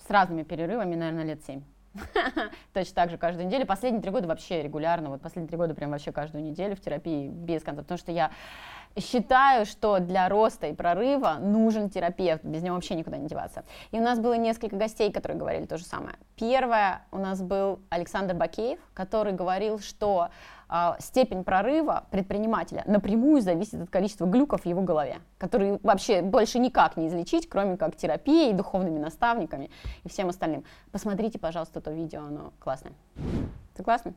с разными перерывами, наверное, лет семь. Точно так же каждую неделю. Последние три года вообще регулярно, вот последние три года прям вообще каждую неделю в терапии без конца, потому что я считаю, что для роста и прорыва нужен терапевт, без него вообще никуда не деваться. И у нас было несколько гостей, которые говорили то же самое. Первое, у нас был Александр Бакеев, который говорил, что степень прорыва предпринимателя напрямую зависит от количества глюков в его голове, которые вообще больше никак не излечить, кроме как терапией, духовными наставниками и всем остальным. Посмотрите, пожалуйста, то видео, оно классное. Согласны?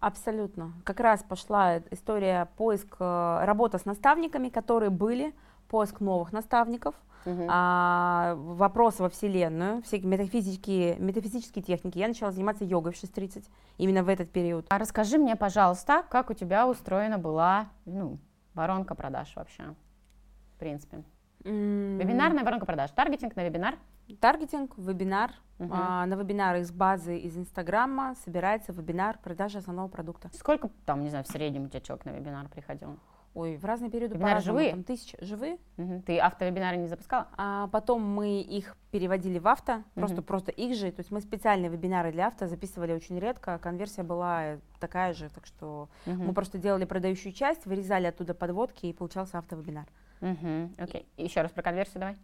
Абсолютно. Как раз пошла история поиск, э, работа с наставниками, которые были, поиск новых наставников, угу. а, вопрос во Вселенную, все метафизические, метафизические техники. Я начала заниматься йогой в 6.30, именно в этот период. А расскажи мне, пожалуйста, как у тебя устроена была ну, воронка продаж вообще, в принципе? Mm. Вебинарная воронка продаж, таргетинг на вебинар? Таргетинг, вебинар. Угу. А, на вебинары из базы из Инстаграма собирается вебинар продажи основного продукта. Сколько там, не знаю, в среднем у тебя человек на вебинар приходил? Ой, в разные периоды Вебинары живые? Там тысячи живые. Угу. Ты автовебинары не запускала? А потом мы их переводили в авто, угу. просто, просто их же. То есть мы специальные вебинары для авто записывали очень редко, конверсия была такая же, так что угу. мы просто делали продающую часть, вырезали оттуда подводки и получался автовебинар. Угу. Окей, еще раз про конверсию давай.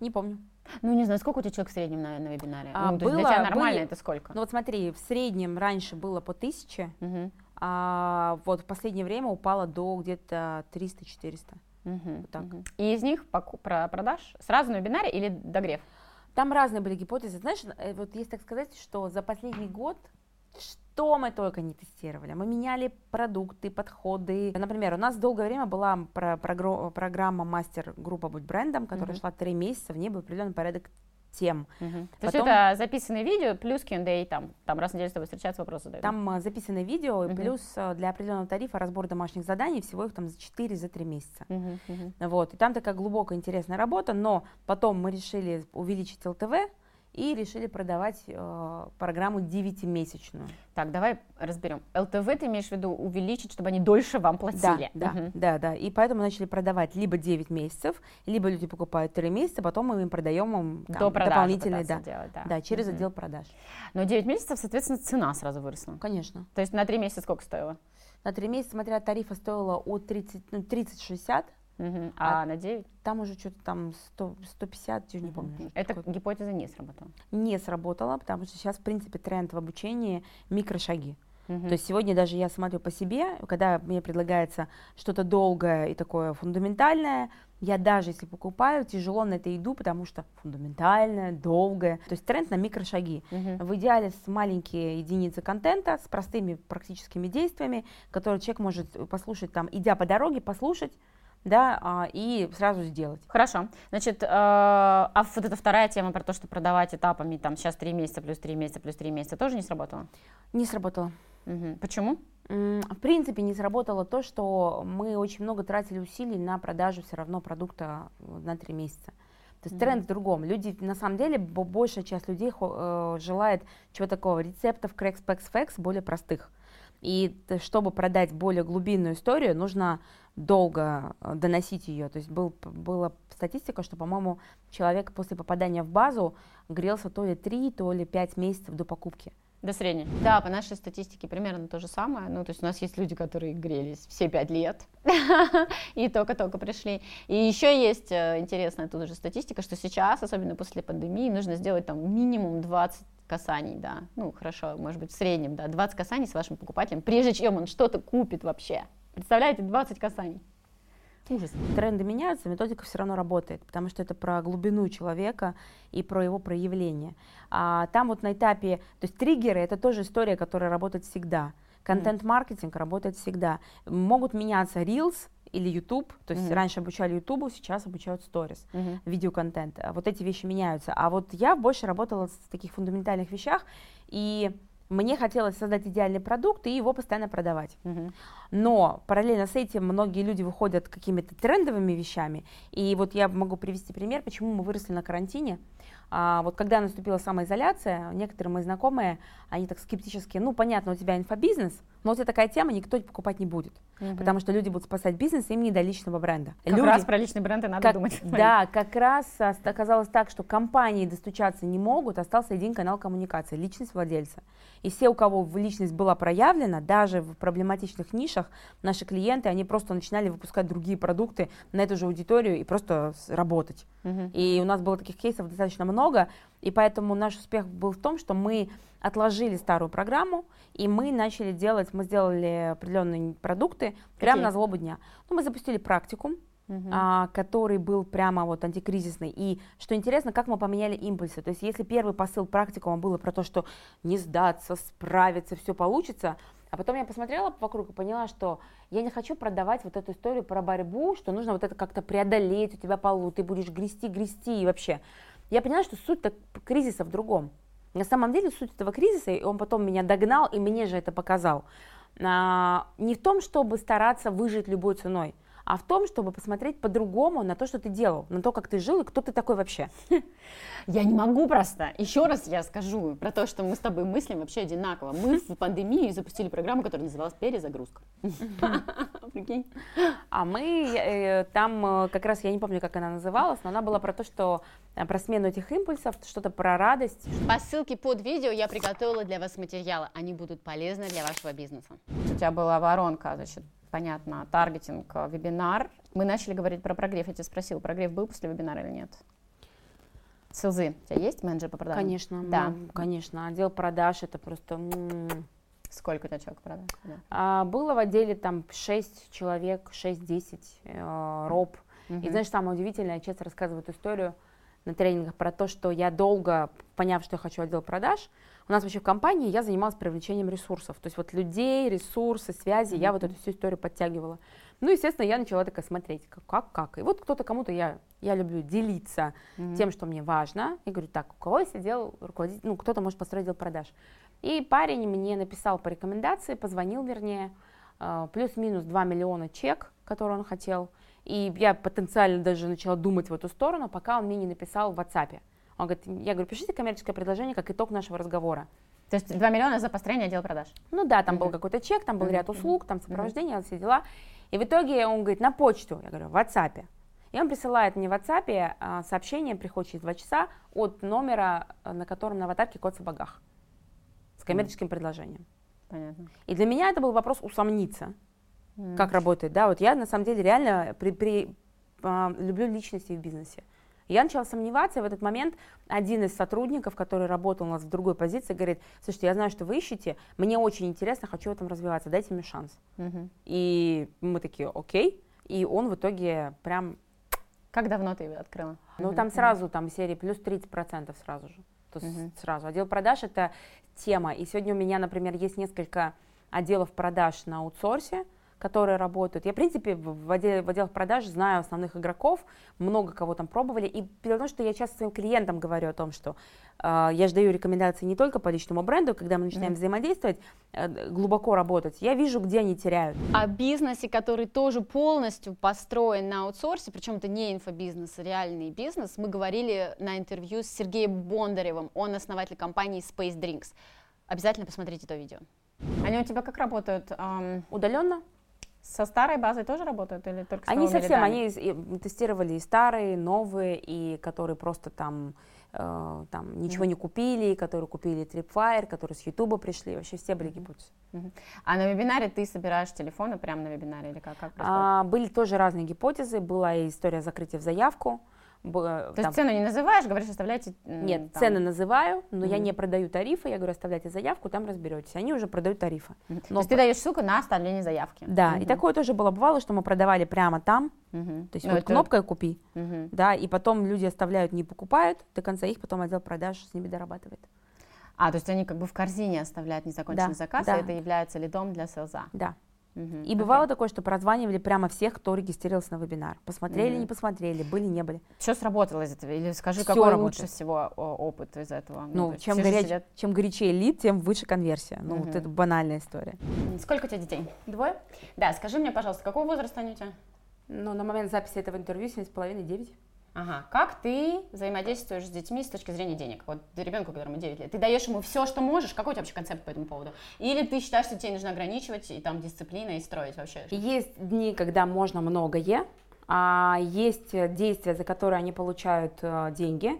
Не помню. Ну, не знаю, сколько у тебя человек в среднем на, на вебинаре? А, ну, было, для тебя нормально были, это сколько? Ну, вот смотри, в среднем раньше было по тысяче, угу. А вот в последнее время упало до где-то 300-400. Угу, вот так. Угу. И из них про продаж сразу на вебинаре или догрев? Там разные были гипотезы. Знаешь, э, вот есть так сказать, что за последний год что мы только не тестировали. Мы меняли продукты, подходы. Например, у нас долгое время была про про программа мастер-группа «Будь брендом», которая mm-hmm. шла три месяца, в ней был определенный порядок тем. Угу. Потом, То есть это записанное видео плюс Q&A, там, там раз в неделю с тобой встречаться, вопросы задают? Там uh, записанное видео угу. плюс uh, для определенного тарифа разбор домашних заданий, всего их там за 4-3 за 3 месяца. Угу, угу. Вот, и там такая глубокая интересная работа, но потом мы решили увеличить ЛТВ, и решили продавать э, программу 9-месячную. Так, давай разберем. ЛТВ ты имеешь в виду увеличить, чтобы они дольше вам платили? Да, да, угу. да, да. И поэтому начали продавать либо 9 месяцев, либо люди покупают 3 месяца, потом мы им продаем им там, До дополнительные, да, делать, да. да, через угу. отдел продаж. Но 9 месяцев, соответственно, цена сразу выросла. Конечно. То есть на 3 месяца сколько стоило? На 3 месяца, смотря тарифа, стоило от 30, ну, 30-60, Угу. А, а на 9? Там уже что-то там 100, 150, я не помню. Эта такое. гипотеза не сработала? Не сработала, потому что сейчас, в принципе, тренд в обучении микрошаги. Угу. То есть сегодня даже я смотрю по себе, когда мне предлагается что-то долгое и такое фундаментальное, я даже если покупаю, тяжело на это иду, потому что фундаментальное, долгое. То есть тренд на микрошаги. Угу. В идеале с маленькие единицы контента, с простыми практическими действиями, которые человек может послушать там, идя по дороге, послушать, да, а, и сразу сделать. Хорошо. Значит, э, а вот эта вторая тема про то, что продавать этапами, там, сейчас 3 месяца, плюс 3 месяца, плюс 3 месяца, тоже не сработало? Не сработало. Угу. Почему? В принципе, не сработало то, что мы очень много тратили усилий на продажу все равно продукта на 3 месяца. То есть mm-hmm. тренд в другом. Люди, на самом деле, большая часть людей э, желает чего такого, рецептов, крекс, пекс, фекс, более простых. И чтобы продать более глубинную историю, нужно долго э, доносить ее. То есть был, была статистика, что, по-моему, человек после попадания в базу грелся то ли 3, то ли 5 месяцев до покупки. До средней. Да, по нашей статистике примерно то же самое. Ну, то есть у нас есть люди, которые грелись все пять лет и только-только пришли. И еще есть э, интересная тут же статистика, что сейчас, особенно после пандемии, нужно сделать там минимум 20 касаний, да, ну, хорошо, может быть, в среднем, да, 20 касаний с вашим покупателем, прежде чем он что-то купит вообще. Представляете, 20 касаний. Ужас. Тренды меняются, методика все равно работает, потому что это про глубину человека и про его проявление. А там вот на этапе, то есть триггеры это тоже история, которая работает всегда. Контент-маркетинг работает всегда. Могут меняться Reels или YouTube, то есть mm раньше обучали YouTube, сейчас обучают Stories, mm видеоконтент. Вот эти вещи меняются. А вот я больше работала в таких фундаментальных вещах, и мне хотелось создать идеальный продукт и его постоянно продавать. Угу. Но параллельно с этим многие люди выходят какими-то трендовыми вещами. И вот я могу привести пример, почему мы выросли на карантине. А, вот когда наступила самоизоляция, некоторые мои знакомые, они так скептически, ну, понятно, у тебя инфобизнес, но у тебя такая тема, никто покупать не будет, угу. потому что люди будут спасать бизнес, им не до личного бренда. Как люди, раз про личный бренд и надо как, думать. Да, как раз оказалось так, что компании достучаться не могут, остался один канал коммуникации, личность владельца. И все, у кого личность была проявлена, даже в проблематичных нишах, наши клиенты, они просто начинали выпускать другие продукты на эту же аудиторию и просто работать. Угу. И у нас было таких кейсов достаточно много, и поэтому наш успех был в том, что мы отложили старую программу, и мы начали делать, мы сделали определенные продукты прямо на злобу дня. Ну, мы запустили практикум, Uh-huh. а, который был прямо вот антикризисный. И что интересно, как мы поменяли импульсы. То есть если первый посыл практикума было про то, что не сдаться, справиться, все получится, а потом я посмотрела вокруг и поняла, что я не хочу продавать вот эту историю про борьбу, что нужно вот это как-то преодолеть, у тебя полу, ты будешь грести, грести и вообще. Я поняла, что суть кризиса в другом. На самом деле суть этого кризиса, и он потом меня догнал, и мне же это показал, а, не в том, чтобы стараться выжить любой ценой – а в том, чтобы посмотреть по-другому на то, что ты делал, на то, как ты жил и кто ты такой вообще. Я не могу просто. Еще раз я скажу про то, что мы с тобой мыслим вообще одинаково. Мы в пандемии запустили программу, которая называлась «Перезагрузка». А мы э, там, э, как раз я не помню, как она называлась, но она была про то, что э, про смену этих импульсов, что-то про радость. По ссылке под видео я приготовила для вас материалы. Они будут полезны для вашего бизнеса. У тебя была воронка, значит, понятно, таргетинг, э, вебинар. Мы начали говорить про прогрев. Я тебя спросила, прогрев был после вебинара или нет? Силзы. У тебя есть менеджер по продажам? Конечно, да. Ну, конечно. Отдел продаж это просто... Сколько у тебя человек продаж? Да. А, было в отделе там 6 человек, 6-10, э, роб. Угу. И знаешь, самое удивительное, я честно рассказываю эту историю на тренингах про то, что я долго, поняв, что я хочу отдел продаж, у нас вообще в компании я занималась привлечением ресурсов. То есть вот людей, ресурсы, связи, mm-hmm. я вот эту всю историю подтягивала. Ну, естественно, я начала такая смотреть, как, как, как. И вот кто-то кому-то, я, я люблю делиться mm-hmm. тем, что мне важно. И говорю, так, у кого сидел руководитель, ну, кто-то может построить отдел продаж. И парень мне написал по рекомендации, позвонил, вернее, э, плюс-минус 2 миллиона чек, который он хотел. И я потенциально даже начала думать в эту сторону, пока он мне не написал в WhatsApp. Он говорит, я говорю, пишите коммерческое предложение как итог нашего разговора. То есть 2 миллиона за построение отдела продаж? Ну да, там mm-hmm. был какой-то чек, там был mm-hmm. ряд услуг, там сопровождение, mm-hmm. все дела. И в итоге он говорит, на почту, я говорю, в WhatsApp. И он присылает мне в WhatsApp а, сообщение, приходит через 2 часа, от номера, э, на котором на аватарке код в сапогах, с коммерческим mm-hmm. предложением. Понятно. И для меня это был вопрос усомниться, mm-hmm. как работает. Да, вот я на самом деле реально при, при, а, люблю личности в бизнесе. Я начала сомневаться, и в этот момент один из сотрудников, который работал у нас в другой позиции, говорит, слушайте, я знаю, что вы ищете, мне очень интересно, хочу в этом развиваться, дайте мне шанс. Угу. И мы такие, окей, и он в итоге прям... Как давно ты его открыла? Ну, там сразу, там серии плюс 30% сразу же. То есть угу. сразу. Отдел продаж – это тема. И сегодня у меня, например, есть несколько отделов продаж на аутсорсе, которые работают. Я, в принципе, в, отделе, в отделах продаж знаю основных игроков, много кого там пробовали, и потому что я часто своим клиентам говорю о том, что э, я же даю рекомендации не только по личному бренду, когда мы начинаем mm. взаимодействовать, э, глубоко работать, я вижу, где они теряют. О бизнесе, который тоже полностью построен на аутсорсе, причем это не инфобизнес, а реальный бизнес, мы говорили на интервью с Сергеем Бондаревым, он основатель компании Space Drinks. Обязательно посмотрите это видео. Они у тебя как работают? Эм, Удаленно? Со старой базой тоже работают или только с Они совсем, лидами? они и- тестировали и старые, новые, и которые просто там, э, там ничего не купили, которые купили Tripwire, которые с Ютуба пришли, вообще все были гипотезы. Мгм. А на вебинаре ты собираешь телефоны прямо на вебинаре или как? как происходит? А, были тоже разные гипотезы, была и история закрытия в заявку. б- То там- есть цену не называешь, говоришь, оставляйте... Нет, там. цены называю, но я Мгм. не продаю тарифы, я говорю, оставляйте заявку, там разберетесь. Они уже продают тарифы. То Но есть ты даешь ссылку на оставление заявки. Да, и Мгм. такое тоже было, бывало, что мы продавали прямо там, Мгм. то есть Ну, вот это- кнопкой купи, Мгм. да, и потом люди оставляют, не покупают, до конца их потом отдел продаж с ними дорабатывает. А, то есть они как бы в корзине оставляют незаконченный Да, заказ, да. и это является лидом для селза. Да. И бывало такое, что прозванивали прямо всех, кто регистрировался на вебинар. Посмотрели, Мгм. не посмотрели, были, не были. Что сработало из этого? Или скажи, Всё какой работает. лучше всего о, опыт из этого? Ну, есть чем, все горяч- сидят- чем горячее лид, тем выше конверсия. Ну, вот Мгм. это банальная история. Сколько у тебя детей? Двое? Да, скажи мне, пожалуйста, какого возраста они у тебя? Ну, на момент записи этого интервью 7,5-9. Ага. Как ты взаимодействуешь с детьми с точки зрения денег? Вот ребенку, которому 9 лет. Ты даешь ему все, что можешь? Какой у тебя вообще концепт по этому поводу? Или ты считаешь, что детей нужно ограничивать и там дисциплина и строить вообще? Есть дни, когда можно многое, а есть действия, за которые они получают э, деньги.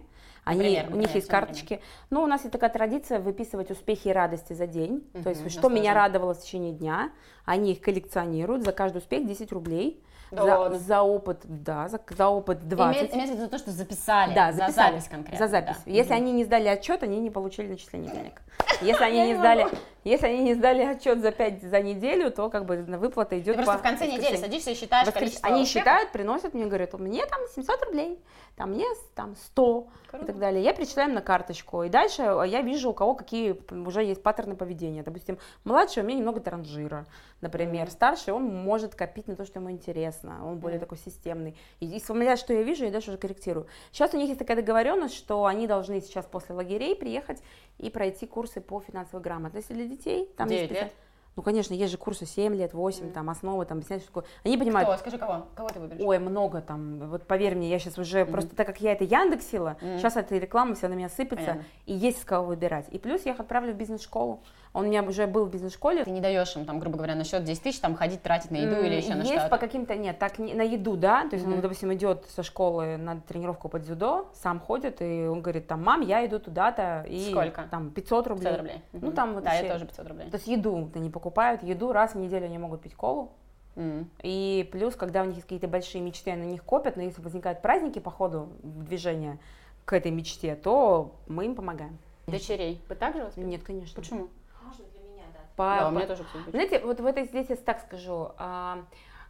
Они, Например, у них например, есть что, например? карточки. Ну, у нас есть такая традиция выписывать успехи и радости за день. То Мгм, есть, что меня тоже. радовало в течение дня. Они их коллекционируют. За каждый успех 10 рублей. За, за опыт, да, за, за опыт 20. Имеется, имеется в виду то, что записали. Да, за записали. запись конкретно. За запись. да. Если Мгм. они не сдали отчет, они не получили начисление денег. Если они не сдали, если они не сдали отчет за 5 за неделю, то как бы выплата идет Ты просто по в конце недели садишься и считаешь Воскрес- количество Они успехов. считают, приносят мне, говорят, меня там 700 рублей, там мне там 100 и так далее. Я перечисляю на карточку. И дальше я вижу, у кого какие уже есть паттерны поведения. Допустим, младший у меня немного транжира, например. Старший, он может копить на то, что ему интересно. Он более такой системный. И, и вспоминая, что я вижу, я дальше уже корректирую. Сейчас у них есть такая договоренность, что они должны сейчас после лагерей приехать и пройти курсы по финансовой грамотности для детей. Там есть 9 лет? Ну, конечно, есть же курсы 7 лет, 8, там, основы, там, объяснять, что такое. Они понимают, Кто? Скажи, кого? Кого ты выберешь? Ой, много там. Вот поверь мне, я сейчас уже Мгм. просто так как я это Яндексила, Мгм. сейчас эта реклама вся на меня сыпется, Понятно. и есть с кого выбирать. И плюс я их отправлю в бизнес-школу. Он у меня уже был в бизнес-школе. Ты не даешь им, там, грубо говоря, на счет 10 тысяч, там, ходить, тратить на еду М, или еще на есть что-то? по каким-то, нет, так не- на еду, да, то есть он, Мгм. допустим, идет со школы на тренировку под дзюдо, сам ходит, и он говорит, там, мам, я иду туда-то, и Сколько? там 500 рублей. 500 рублей. Ну, Мгм. там вот Да, вообще- я тоже 500 рублей. То есть еду они покупают, еду раз в неделю они могут пить колу, М. И плюс, когда у них есть какие-то большие мечты, они на них копят, но если возникают праздники по ходу движения к этой мечте, то мы им помогаем. Дочерей. Вы также воспитываете? Нет, конечно. Почему? Можно для меня, да. По- Да, у по- меня тоже Знаете, вот в этой здесь я так скажу. а,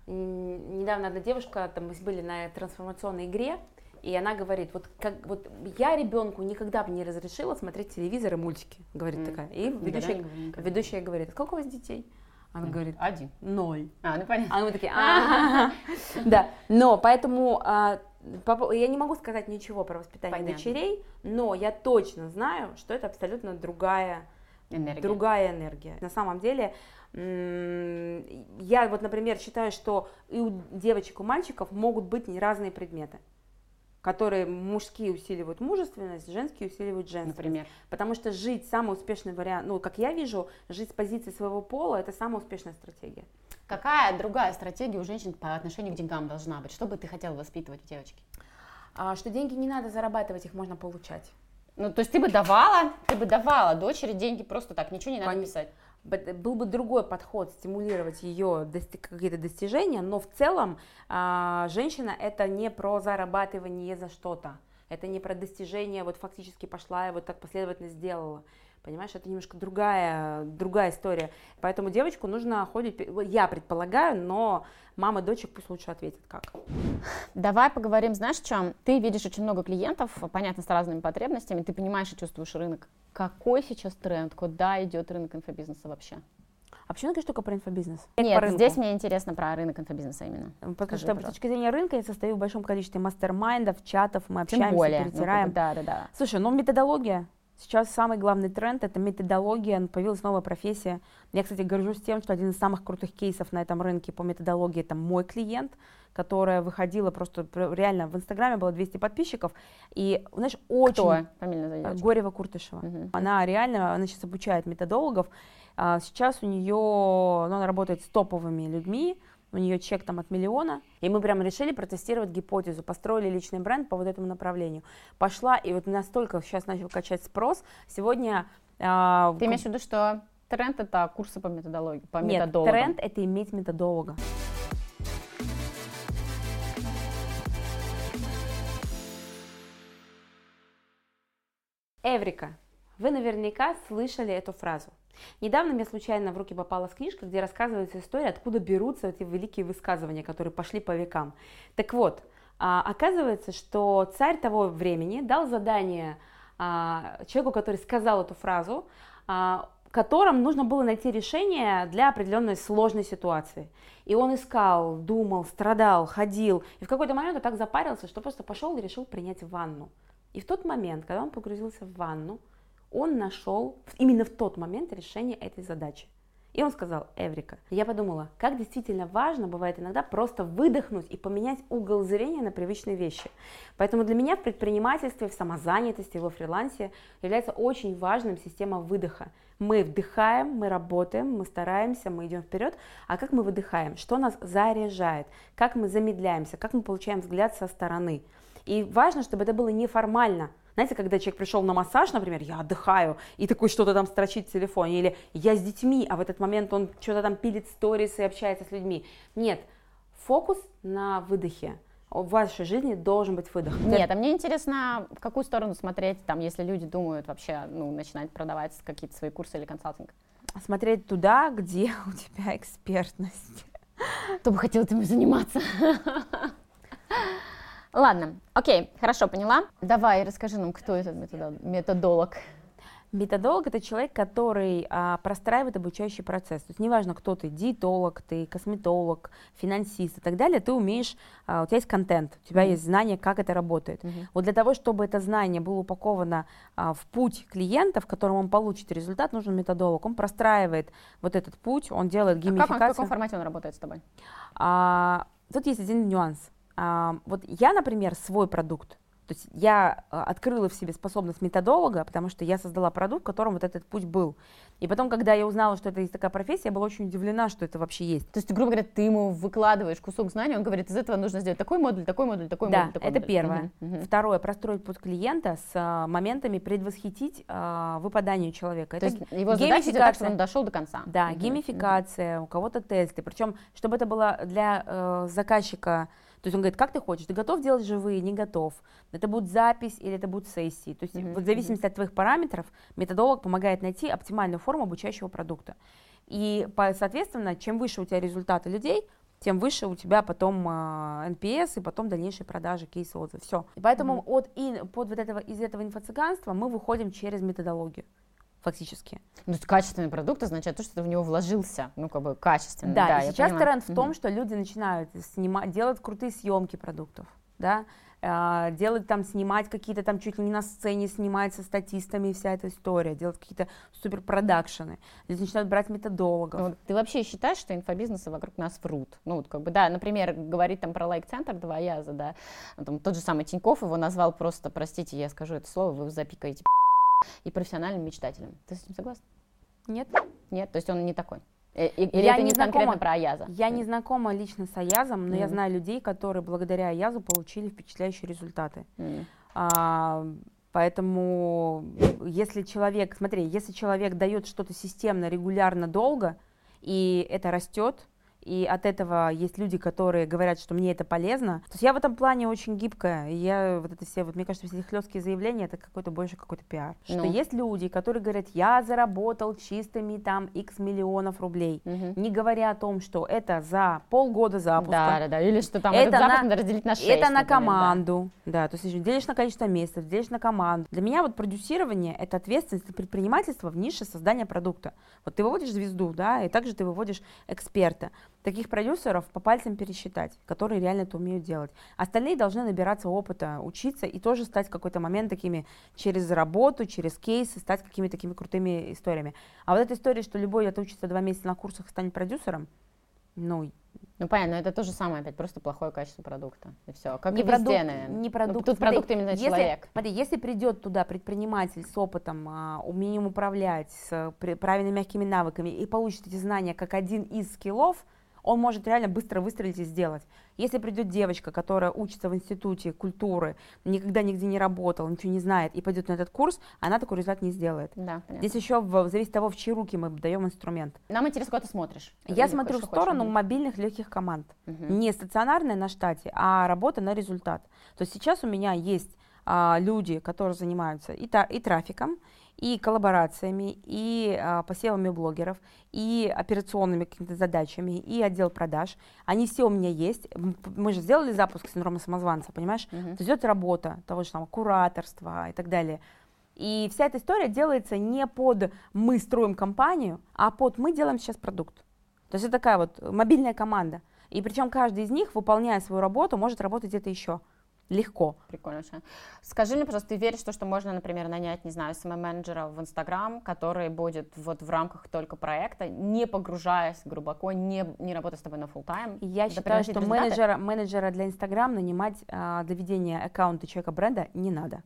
недавно одна девушка, там мы были на трансформационной игре, и она говорит, вот как вот я ребенку никогда бы не разрешила смотреть телевизор и мультики, говорит М. такая. И ведущая, никогда. ведущая говорит, «А сколько у вас детей? Она говорит, Один. ноль. А, ну понятно. А мы такие, «А-а-а». да, но поэтому а, я не могу сказать ничего про воспитание Понятно. дочерей, но я точно знаю, что это абсолютно другая, Энергия. другая энергия. На самом деле, я вот, например, считаю, что и у девочек, и у мальчиков могут быть разные предметы которые мужские усиливают мужественность, женские усиливают женственность. Например. Потому что жить самый успешный вариант, ну, как я вижу, жить с позиции своего пола, это самая успешная стратегия. Какая другая стратегия у женщин по отношению к деньгам должна быть? Что бы ты хотела воспитывать в девочке? А, что деньги не надо зарабатывать, их можно получать. Ну, то есть ты бы давала, ты бы давала дочери деньги просто так, ничего не надо Кон- писать. Был бы другой подход, стимулировать ее дости- какие-то достижения, но в целом а, женщина это не про зарабатывание за что-то, это не про достижение, вот фактически пошла и вот так последовательно сделала. Понимаешь, это немножко другая, другая история. Поэтому девочку нужно ходить, я предполагаю, но мама дочек пусть лучше ответит как. Давай поговорим, знаешь, о чем? Ты видишь очень много клиентов, понятно, с разными потребностями, ты понимаешь и чувствуешь рынок. Какой сейчас тренд? Куда идет рынок инфобизнеса вообще? А почему ты говоришь только про инфобизнес? Нет, рынку. здесь мне интересно про рынок инфобизнеса именно. Потому Скажи, что с пожалуйста. точки зрения рынка я состою в большом количестве мастер-майндов, чатов, мы общаемся, более. Ну, перетираем. да, да, да. Слушай, ну методология, Сейчас самый главный тренд – это методология, появилась новая профессия. Я, кстати, горжусь тем, что один из самых крутых кейсов на этом рынке по методологии – это мой клиент, которая выходила просто реально в Инстаграме было 200 подписчиков, и, знаешь, очень... Кто? Горева Куртышева. Угу. Она реально, она сейчас обучает методологов. А сейчас у нее, ну, она работает с топовыми людьми, у нее чек там от миллиона, и мы прям решили протестировать гипотезу, построили личный бренд по вот этому направлению. Пошла, и вот настолько сейчас начал качать спрос. Сегодня... А, Ты имеешь в виду, что тренд это курсы по методологии, по Нет, методологам? тренд это иметь методолога. Эврика. Вы наверняка слышали эту фразу. Недавно мне случайно в руки попалась книжка, где рассказывается история, откуда берутся эти великие высказывания, которые пошли по векам. Так вот, а, оказывается, что царь того времени дал задание а, человеку, который сказал эту фразу, а, которым нужно было найти решение для определенной сложной ситуации. И он искал, думал, страдал, ходил. И в какой-то момент он так запарился, что просто пошел и решил принять ванну. И в тот момент, когда он погрузился в ванну, он нашел именно в тот момент решение этой задачи. И он сказал, Эврика. Я подумала, как действительно важно бывает иногда просто выдохнуть и поменять угол зрения на привычные вещи. Поэтому для меня в предпринимательстве, в самозанятости, во фрилансе является очень важным система выдоха. Мы вдыхаем, мы работаем, мы стараемся, мы идем вперед, а как мы выдыхаем, что нас заряжает, как мы замедляемся, как мы получаем взгляд со стороны. И важно, чтобы это было неформально. Знаете, когда человек пришел на массаж, например, я отдыхаю, и такой что-то там строчит в телефоне, или я с детьми, а в этот момент он что-то там пилит сторис и общается с людьми. Нет, фокус на выдохе. В вашей жизни должен быть выдох. Нет, а мне интересно, в какую сторону смотреть, там, если люди думают вообще, ну, начинать продавать какие-то свои курсы или консалтинг. Смотреть туда, где у тебя экспертность. Кто бы хотел этим заниматься? Ладно, окей, хорошо, поняла. Давай, расскажи нам, кто этот методолог. Методолог – это человек, который а, простраивает обучающий процесс. То есть неважно, кто ты, диетолог, ты косметолог, финансист и так далее, ты умеешь, а, у тебя есть контент, у тебя mm-hmm. есть знание, как это работает. Mm-hmm. Вот для того, чтобы это знание было упаковано а, в путь клиента, в котором он получит результат, нужен методолог. Он простраивает вот этот путь, он делает геймификацию. А как он, в каком формате он работает с тобой? А, тут есть один нюанс вот я, например, свой продукт, то есть я а, открыла в себе способность методолога, потому что я создала продукт, в котором вот этот путь был. И потом, когда я узнала, что это есть такая профессия, я была очень удивлена, что это вообще есть. То есть, грубо говоря, ты ему выкладываешь кусок знаний, он говорит, из этого нужно сделать такой модуль, такой модуль, такой да, модуль. Да, это модуль. первое. Угу, угу. Второе, простроить путь клиента с а, моментами предвосхитить а, выпадание человека. То это есть его задача так, чтобы он дошел до конца. Да, угу, геймификация, угу. у кого-то тесты. Причем, чтобы это было для э, заказчика то есть он говорит, как ты хочешь, ты готов делать живые, не готов. Это будет запись или это будут сессии. То есть mm-hmm. вот в зависимости mm-hmm. от твоих параметров методолог помогает найти оптимальную форму обучающего продукта. И, соответственно, чем выше у тебя результаты людей, тем выше у тебя потом э, NPS и потом дальнейшие продажи, кейсы, отзывы, все. И поэтому mm-hmm. от, и, под вот этого, из этого инфо-цыганства мы выходим через методологию фактически. Ну, качественный продукт означает то, что ты в него вложился, ну, как бы качественный. Да, да и сейчас тренд в том, что люди начинают снимать, делать крутые съемки продуктов, да, а, делать там, снимать какие-то там чуть ли не на сцене, снимать со статистами вся эта история, делать какие-то супер продакшены. Люди начинают брать методологов. Ну, ты вообще считаешь, что инфобизнесы вокруг нас врут? Ну, вот как бы, да, например, говорить там про лайк-центр два яза, да, там, тот же самый Тиньков его назвал просто, простите, я скажу это слово, вы запикаете и профессиональным мечтателем. Ты с этим согласна? Нет. Нет, то есть он не такой. Э, или я это не, не знакома, конкретно про Аяза? Я не знакома лично с Аязом, но mm. я знаю людей, которые благодаря Аязу получили впечатляющие результаты. Mm. А, поэтому если человек, смотри, если человек дает что-то системно, регулярно, долго, и это растет, и от этого есть люди, которые говорят, что мне это полезно. То есть я в этом плане очень гибкая, и я вот это все, вот мне кажется, все эти хлесткие заявления, это какой-то больше какой-то пиар. Ну. Что есть люди, которые говорят, я заработал чистыми там x миллионов рублей, угу. не говоря о том, что это за полгода запуска. Да, да, да, или что там это этот запуск на, надо разделить на 6. Это на команду, да. да, то есть делишь на количество месяцев, делишь на команду. Для меня вот продюсирование — это ответственность предпринимательства в нише создания продукта. Вот ты выводишь звезду, да, и также ты выводишь эксперта. Таких продюсеров по пальцам пересчитать, которые реально это умеют делать. Остальные должны набираться опыта, учиться и тоже стать в какой-то момент такими через работу, через кейсы, стать какими-то такими крутыми историями. А вот эта история, что любой отучится два месяца на курсах и станет продюсером, ну, ну понятно, но это то же самое, опять просто плохое качество продукта. И все. Как не и продукт, везде, наверное. Не продукт. Ну, тут смотри, продукт именно если, человек. Смотри, если придет туда предприниматель с опытом, а, умением управлять, с при- правильными мягкими навыками и получит эти знания как один из скиллов, он может реально быстро выстрелить и сделать. Если придет девочка, которая учится в институте культуры, никогда нигде не работала, ничего не знает, и пойдет на этот курс, она такой результат не сделает. Да, понятно. Здесь еще в, зависит от того, в чьи руки мы даем инструмент. Нам интересно, куда ты смотришь. Я Или смотрю в хочешь сторону увидеть. мобильных легких команд. Мгм. Не стационарная на штате, а работа на результат. То есть сейчас у меня есть а, люди, которые занимаются и, та- и трафиком, и коллаборациями, и а, посевами блогеров, и операционными какими-то задачами, и отдел продаж. Они все у меня есть. Мы же сделали запуск синдрома самозванца, понимаешь? Мгм. То есть идет работа того же самого кураторства и так далее. И вся эта история делается не под мы строим компанию, а под мы делаем сейчас продукт. То есть это такая вот мобильная команда. И причем каждый из них, выполняя свою работу, может работать где-то еще. Легко. Прикольно вообще. Скажи мне, пожалуйста, ты веришь в то, что можно, например, нанять, не знаю, SMM-менеджера в Инстаграм, который будет вот в рамках только проекта, не погружаясь глубоко, не, не работая с тобой на full? И я Да считаю, что результаты? менеджера, менеджера для Инстаграм нанимать а, для ведения аккаунта человека бренда не надо.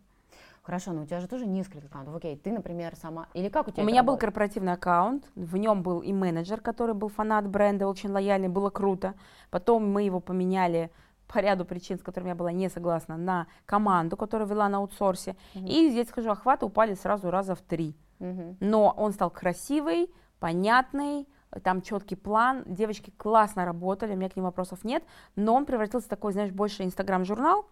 Хорошо, но у тебя же тоже несколько аккаунтов. Окей, ты, например, сама... Или как у тебя У меня был работает? корпоративный аккаунт, в нем был и менеджер, который был фанат бренда, очень лояльный, было круто. Потом мы его поменяли по ряду причин, с которыми я была не согласна, на команду, которая вела на аутсорсе. Мгм. И здесь, скажу, охваты упали сразу раза в три. Мгм. Но он стал красивый, понятный, там четкий план, девочки классно работали, у меня к ним вопросов нет, но он превратился в такой, знаешь, больше инстаграм-журнал,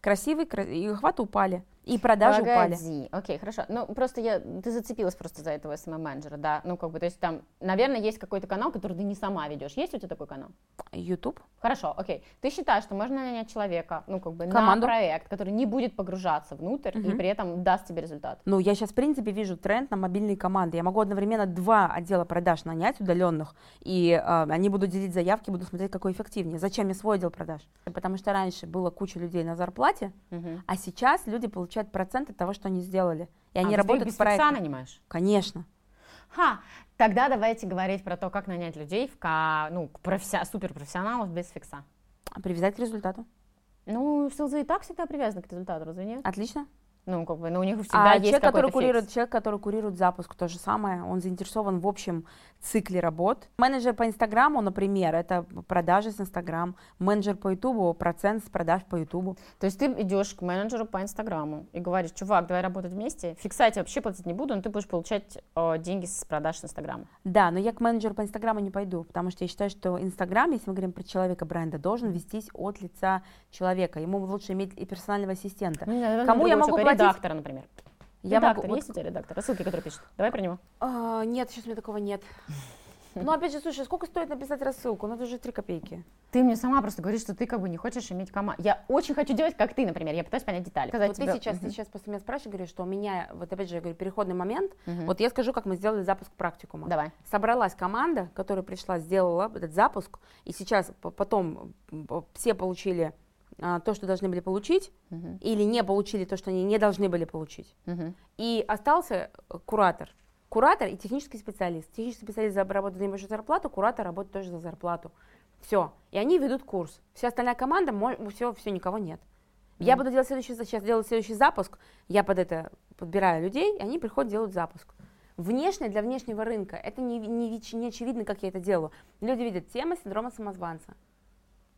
красивый, кра- и охваты упали, и продажи упали. Погоди, окей, хорошо. Ну, просто я, ты зацепилась просто за этого SMM-менеджера, да? Ну, как бы, то есть там, наверное, есть какой-то канал, который ты не сама ведешь. Есть у тебя такой канал? YouTube. Хорошо, окей. Ты считаешь, что можно нанять человека, ну, как бы, Команду. на проект, который не будет погружаться внутрь и Мгм. при этом даст тебе результат? Ну, я сейчас, в принципе, вижу тренд на мобильные команды. Я могу одновременно два отдела продаж нанять удаленных, и э, они будут делить заявки, буду смотреть, какой эффективнее. Зачем мне свой отдел продаж? Потому что раньше было куча людей на зарплате, Мгм. а сейчас люди получают процент от того, что они сделали. И А, они то есть ты их работают без нанимаешь? Конечно. Ха, тогда давайте говорить про то, как нанять людей, в ну, к професси- суперпрофессионалов без фикса. Привязать к результату. Ну, селзы и так всегда привязаны к результату, разве нет? Отлично. Ну, как бы, ну, у них всегда а есть человек, который курирует, фикс. человек, который курирует запуск, то же самое, он заинтересован в общем цикле работ. Менеджер по Инстаграму, например, это продажи с Инстаграм. Менеджер по Ютубу, процент с продаж по Ютубу. То есть ты идешь к менеджеру по Инстаграму и говоришь, чувак, давай работать вместе, фикса я вообще платить не буду, но ты будешь получать э, деньги с продаж с Инстаграма. Да, но я к менеджеру по Инстаграму не пойду, потому что я считаю, что Инстаграм, если мы говорим про человека бренда, должен вестись от лица человека. Ему лучше иметь и персонального ассистента. Ну, Кому я могу человека, платить? Редактора, например. Я редактор, могу- вот есть у тебя редактор? Рассылки, который пишет. Давай про него. А, нет, сейчас у меня такого нет. Ну, опять же, слушай, сколько стоит написать рассылку? Ну, это же 3 копейки. Ты мне сама просто говоришь, что ты как бы не хочешь иметь команду. Я очень хочу делать, как ты, например. Я пытаюсь понять детали. Сказать Вот ты тебе- сейчас, ты Мгм. сейчас после меня спрашиваешь, говоришь, что у меня, вот опять же, я говорю, переходный момент. Мгм. Вот я скажу, как мы сделали запуск практикума. Давай. Собралась команда, которая пришла, сделала этот запуск, и сейчас потом все получили а, то, что должны были получить, Мгм. или не получили то, что они не должны были получить. Мгм. И остался э, куратор. Куратор и технический специалист. Технический специалист работает за небольшую зарплату, куратор работает тоже за зарплату. Все. И они ведут курс. Вся остальная команда, все, все, никого нет. Я Мгм. буду делать следующий, сейчас делать следующий запуск, я под это подбираю людей, и они приходят, делают запуск. Внешне для внешнего рынка это не, не, не очевидно, как я это делаю. Люди видят тема синдрома самозванца.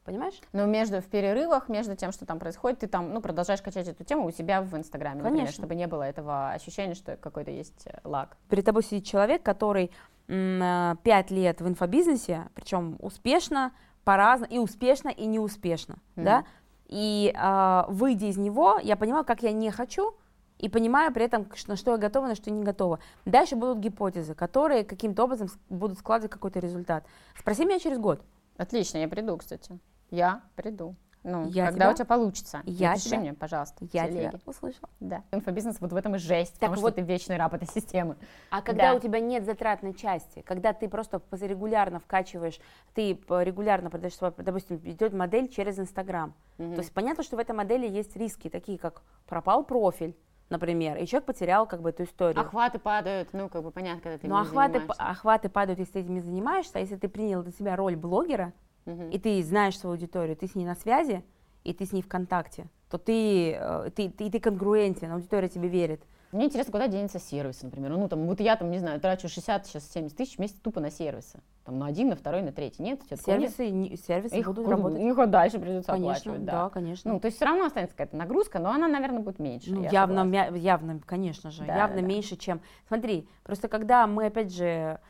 Понимаешь? Но между в перерывах, между тем, что там происходит, ты там, ну, продолжаешь качать эту тему у себя в Инстаграме, например, Конечно. чтобы не было этого ощущения, что какой-то есть э, лаг. перед тобой сидит человек, который э, пять лет в инфобизнесе, причем успешно, по-разному, и успешно, и неуспешно, Мгм. да, и а, выйдя из него, я понимаю, как я не хочу, и понимаю при этом, на что я готова, на что не готова. Дальше будут гипотезы, которые каким-то образом будут складывать какой-то результат. Спроси меня через год. Отлично, я приду, кстати. Я приду. Ну, Я когда тебя- у тебя получится. Я Напиши тебя- мне, пожалуйста, Я телеге. тебя услышала. Да. Инфобизнес вот в этом и жесть, Так потому что вот- ты вечный раб этой системы. А когда Да. у тебя нет затратной части, когда ты просто регулярно вкачиваешь, ты регулярно продаешь свой, допустим, идет модель через Инстаграм. То есть понятно, что в этой модели есть риски, такие как пропал профиль, например, и человек потерял как бы эту историю. Охваты падают, ну, как бы понятно, когда ты Но охваты, охваты падают, если ты этими занимаешься, а если ты принял на себя роль блогера, Мгм. и ты знаешь свою аудиторию, ты с ней на связи, и ты с ней в контакте, то ты, э, ты, ты, ты конгруентен, аудитория тебе верит. Мне интересно, куда денется сервис, например. Ну, там, вот я там, не знаю, трачу 60, сейчас 70 тысяч в месяц тупо на сервисы. Там, на один, на второй, на третий. Нет, нет? Сервисы, не- сервисы Их, будут работать. их дальше придется Конечно, оплачивать, да, да. конечно. Ну, то есть все равно останется какая-то нагрузка, но она, наверное, будет меньше. Ну, явно, мя- явно, конечно же, Да, явно да, меньше, чем... Смотри, просто когда мы, опять же,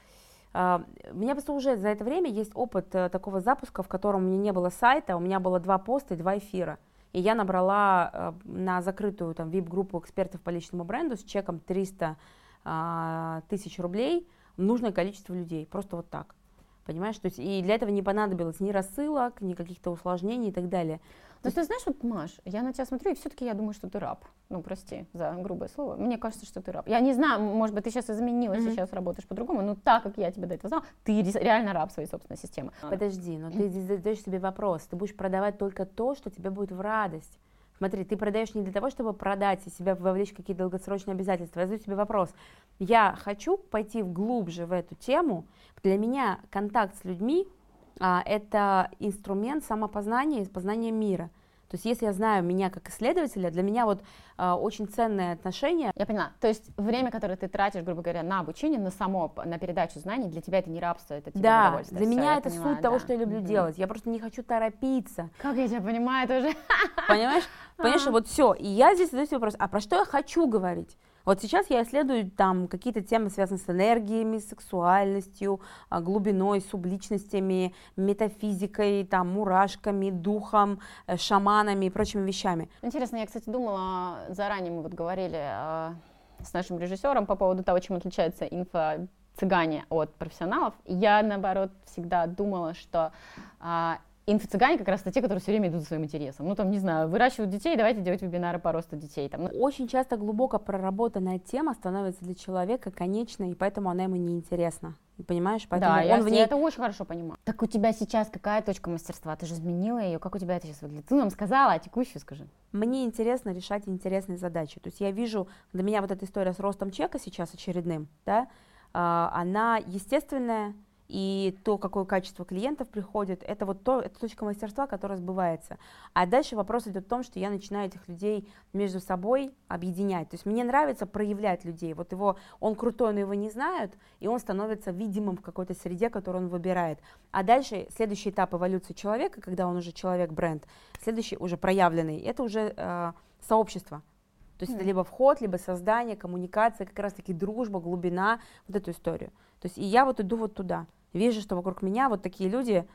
у меня просто уже за это время есть опыт э, такого запуска, в котором у меня не было сайта, у меня было два поста и два эфира. И я набрала э, на закрытую там VIP-группу экспертов по личному бренду с чеком 300 а, тысяч рублей нужное количество людей, просто вот так. Понимаешь, то есть и для этого не понадобилось ни рассылок, ни каких-то усложнений и так далее. Ну, ты знаешь, вот, Маш, я на тебя смотрю, и все-таки я думаю, что ты раб. Ну, прости за грубое слово. Мне кажется, что ты раб. Я не знаю, может быть, ты сейчас изменилась, Мгм. сейчас работаешь по-другому, но так, как я тебя до этого знала, ты ре- реально раб своей собственной системы. Подожди, но ты задаешь себе вопрос. Ты будешь продавать только то, что тебе будет в радость. Смотри, ты продаешь не для того, чтобы продать и себя вовлечь в какие-то долгосрочные обязательства. Я задаю себе вопрос. Я хочу пойти глубже в эту тему. Для меня контакт с людьми а, это инструмент самопознания и познания мира. То есть, если я знаю меня как исследователя, для меня вот а, очень ценное отношение. Я поняла. То есть время, которое ты тратишь, грубо говоря, на обучение, на само, на передачу знаний, для тебя это не рабство, это тебе Да, удовольствие. для Всё, меня это поняла, суть того, да. что я люблю Мгм. делать. Я просто не хочу торопиться. Как я тебя понимаю тоже. Понимаешь? Понимаешь, вот все. И я здесь задаю себе вопрос, а про что я хочу говорить? Вот сейчас я исследую там какие-то темы, связанные с энергиями, сексуальностью, а, глубиной, субличностями, метафизикой, там, мурашками, духом, э, шаманами и прочими вещами. Интересно, я, кстати, думала, заранее мы вот говорили э, с нашим режиссером по поводу того, чем отличается инфо цыгане от профессионалов. Я, наоборот, всегда думала, что а, инфо-цыгане как раз те, которые все время идут за своим интересом. Ну, там, не знаю, выращивают детей, давайте делать вебинары по росту детей. Там, ну, Очень часто глубоко проработанная тема становится для человека конечной, и поэтому она ему неинтересна. Понимаешь? Поэтому да, я, он в я ней это очень хорошо понимаю. Так у тебя сейчас какая точка мастерства? Ты же изменила ее. Как у тебя это сейчас выглядит? Ты нам сказала, а текущую скажи. Мне интересно решать интересные задачи. То есть я вижу, для меня вот эта история с ростом чека сейчас очередным, да, а, она естественная, и то, какое качество клиентов приходит, это вот то, это точка мастерства, которая сбывается. А дальше вопрос идет в том, что я начинаю этих людей между собой объединять. То есть мне нравится проявлять людей. Вот его, он крутой, но его не знают, и он становится видимым в какой-то среде, которую он выбирает. А дальше следующий этап эволюции человека, когда он уже человек-бренд, следующий уже проявленный, это уже э, сообщество. То есть это либо вход, либо создание, коммуникация, как раз-таки дружба, глубина, вот эту историю. То есть и я вот иду вот туда. Вижу, что вокруг меня вот такие люди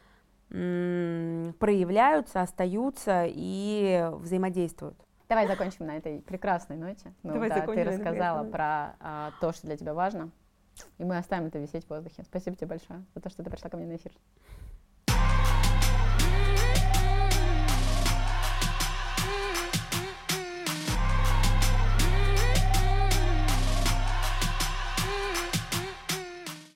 м, проявляются, остаются и взаимодействуют. Давай закончим на этой прекрасной ноте. Ну, Давай да, закончим ты рассказала про а, то, что для тебя важно. И мы оставим это висеть в воздухе. Спасибо тебе большое за то, что ты пришла ко мне на эфир.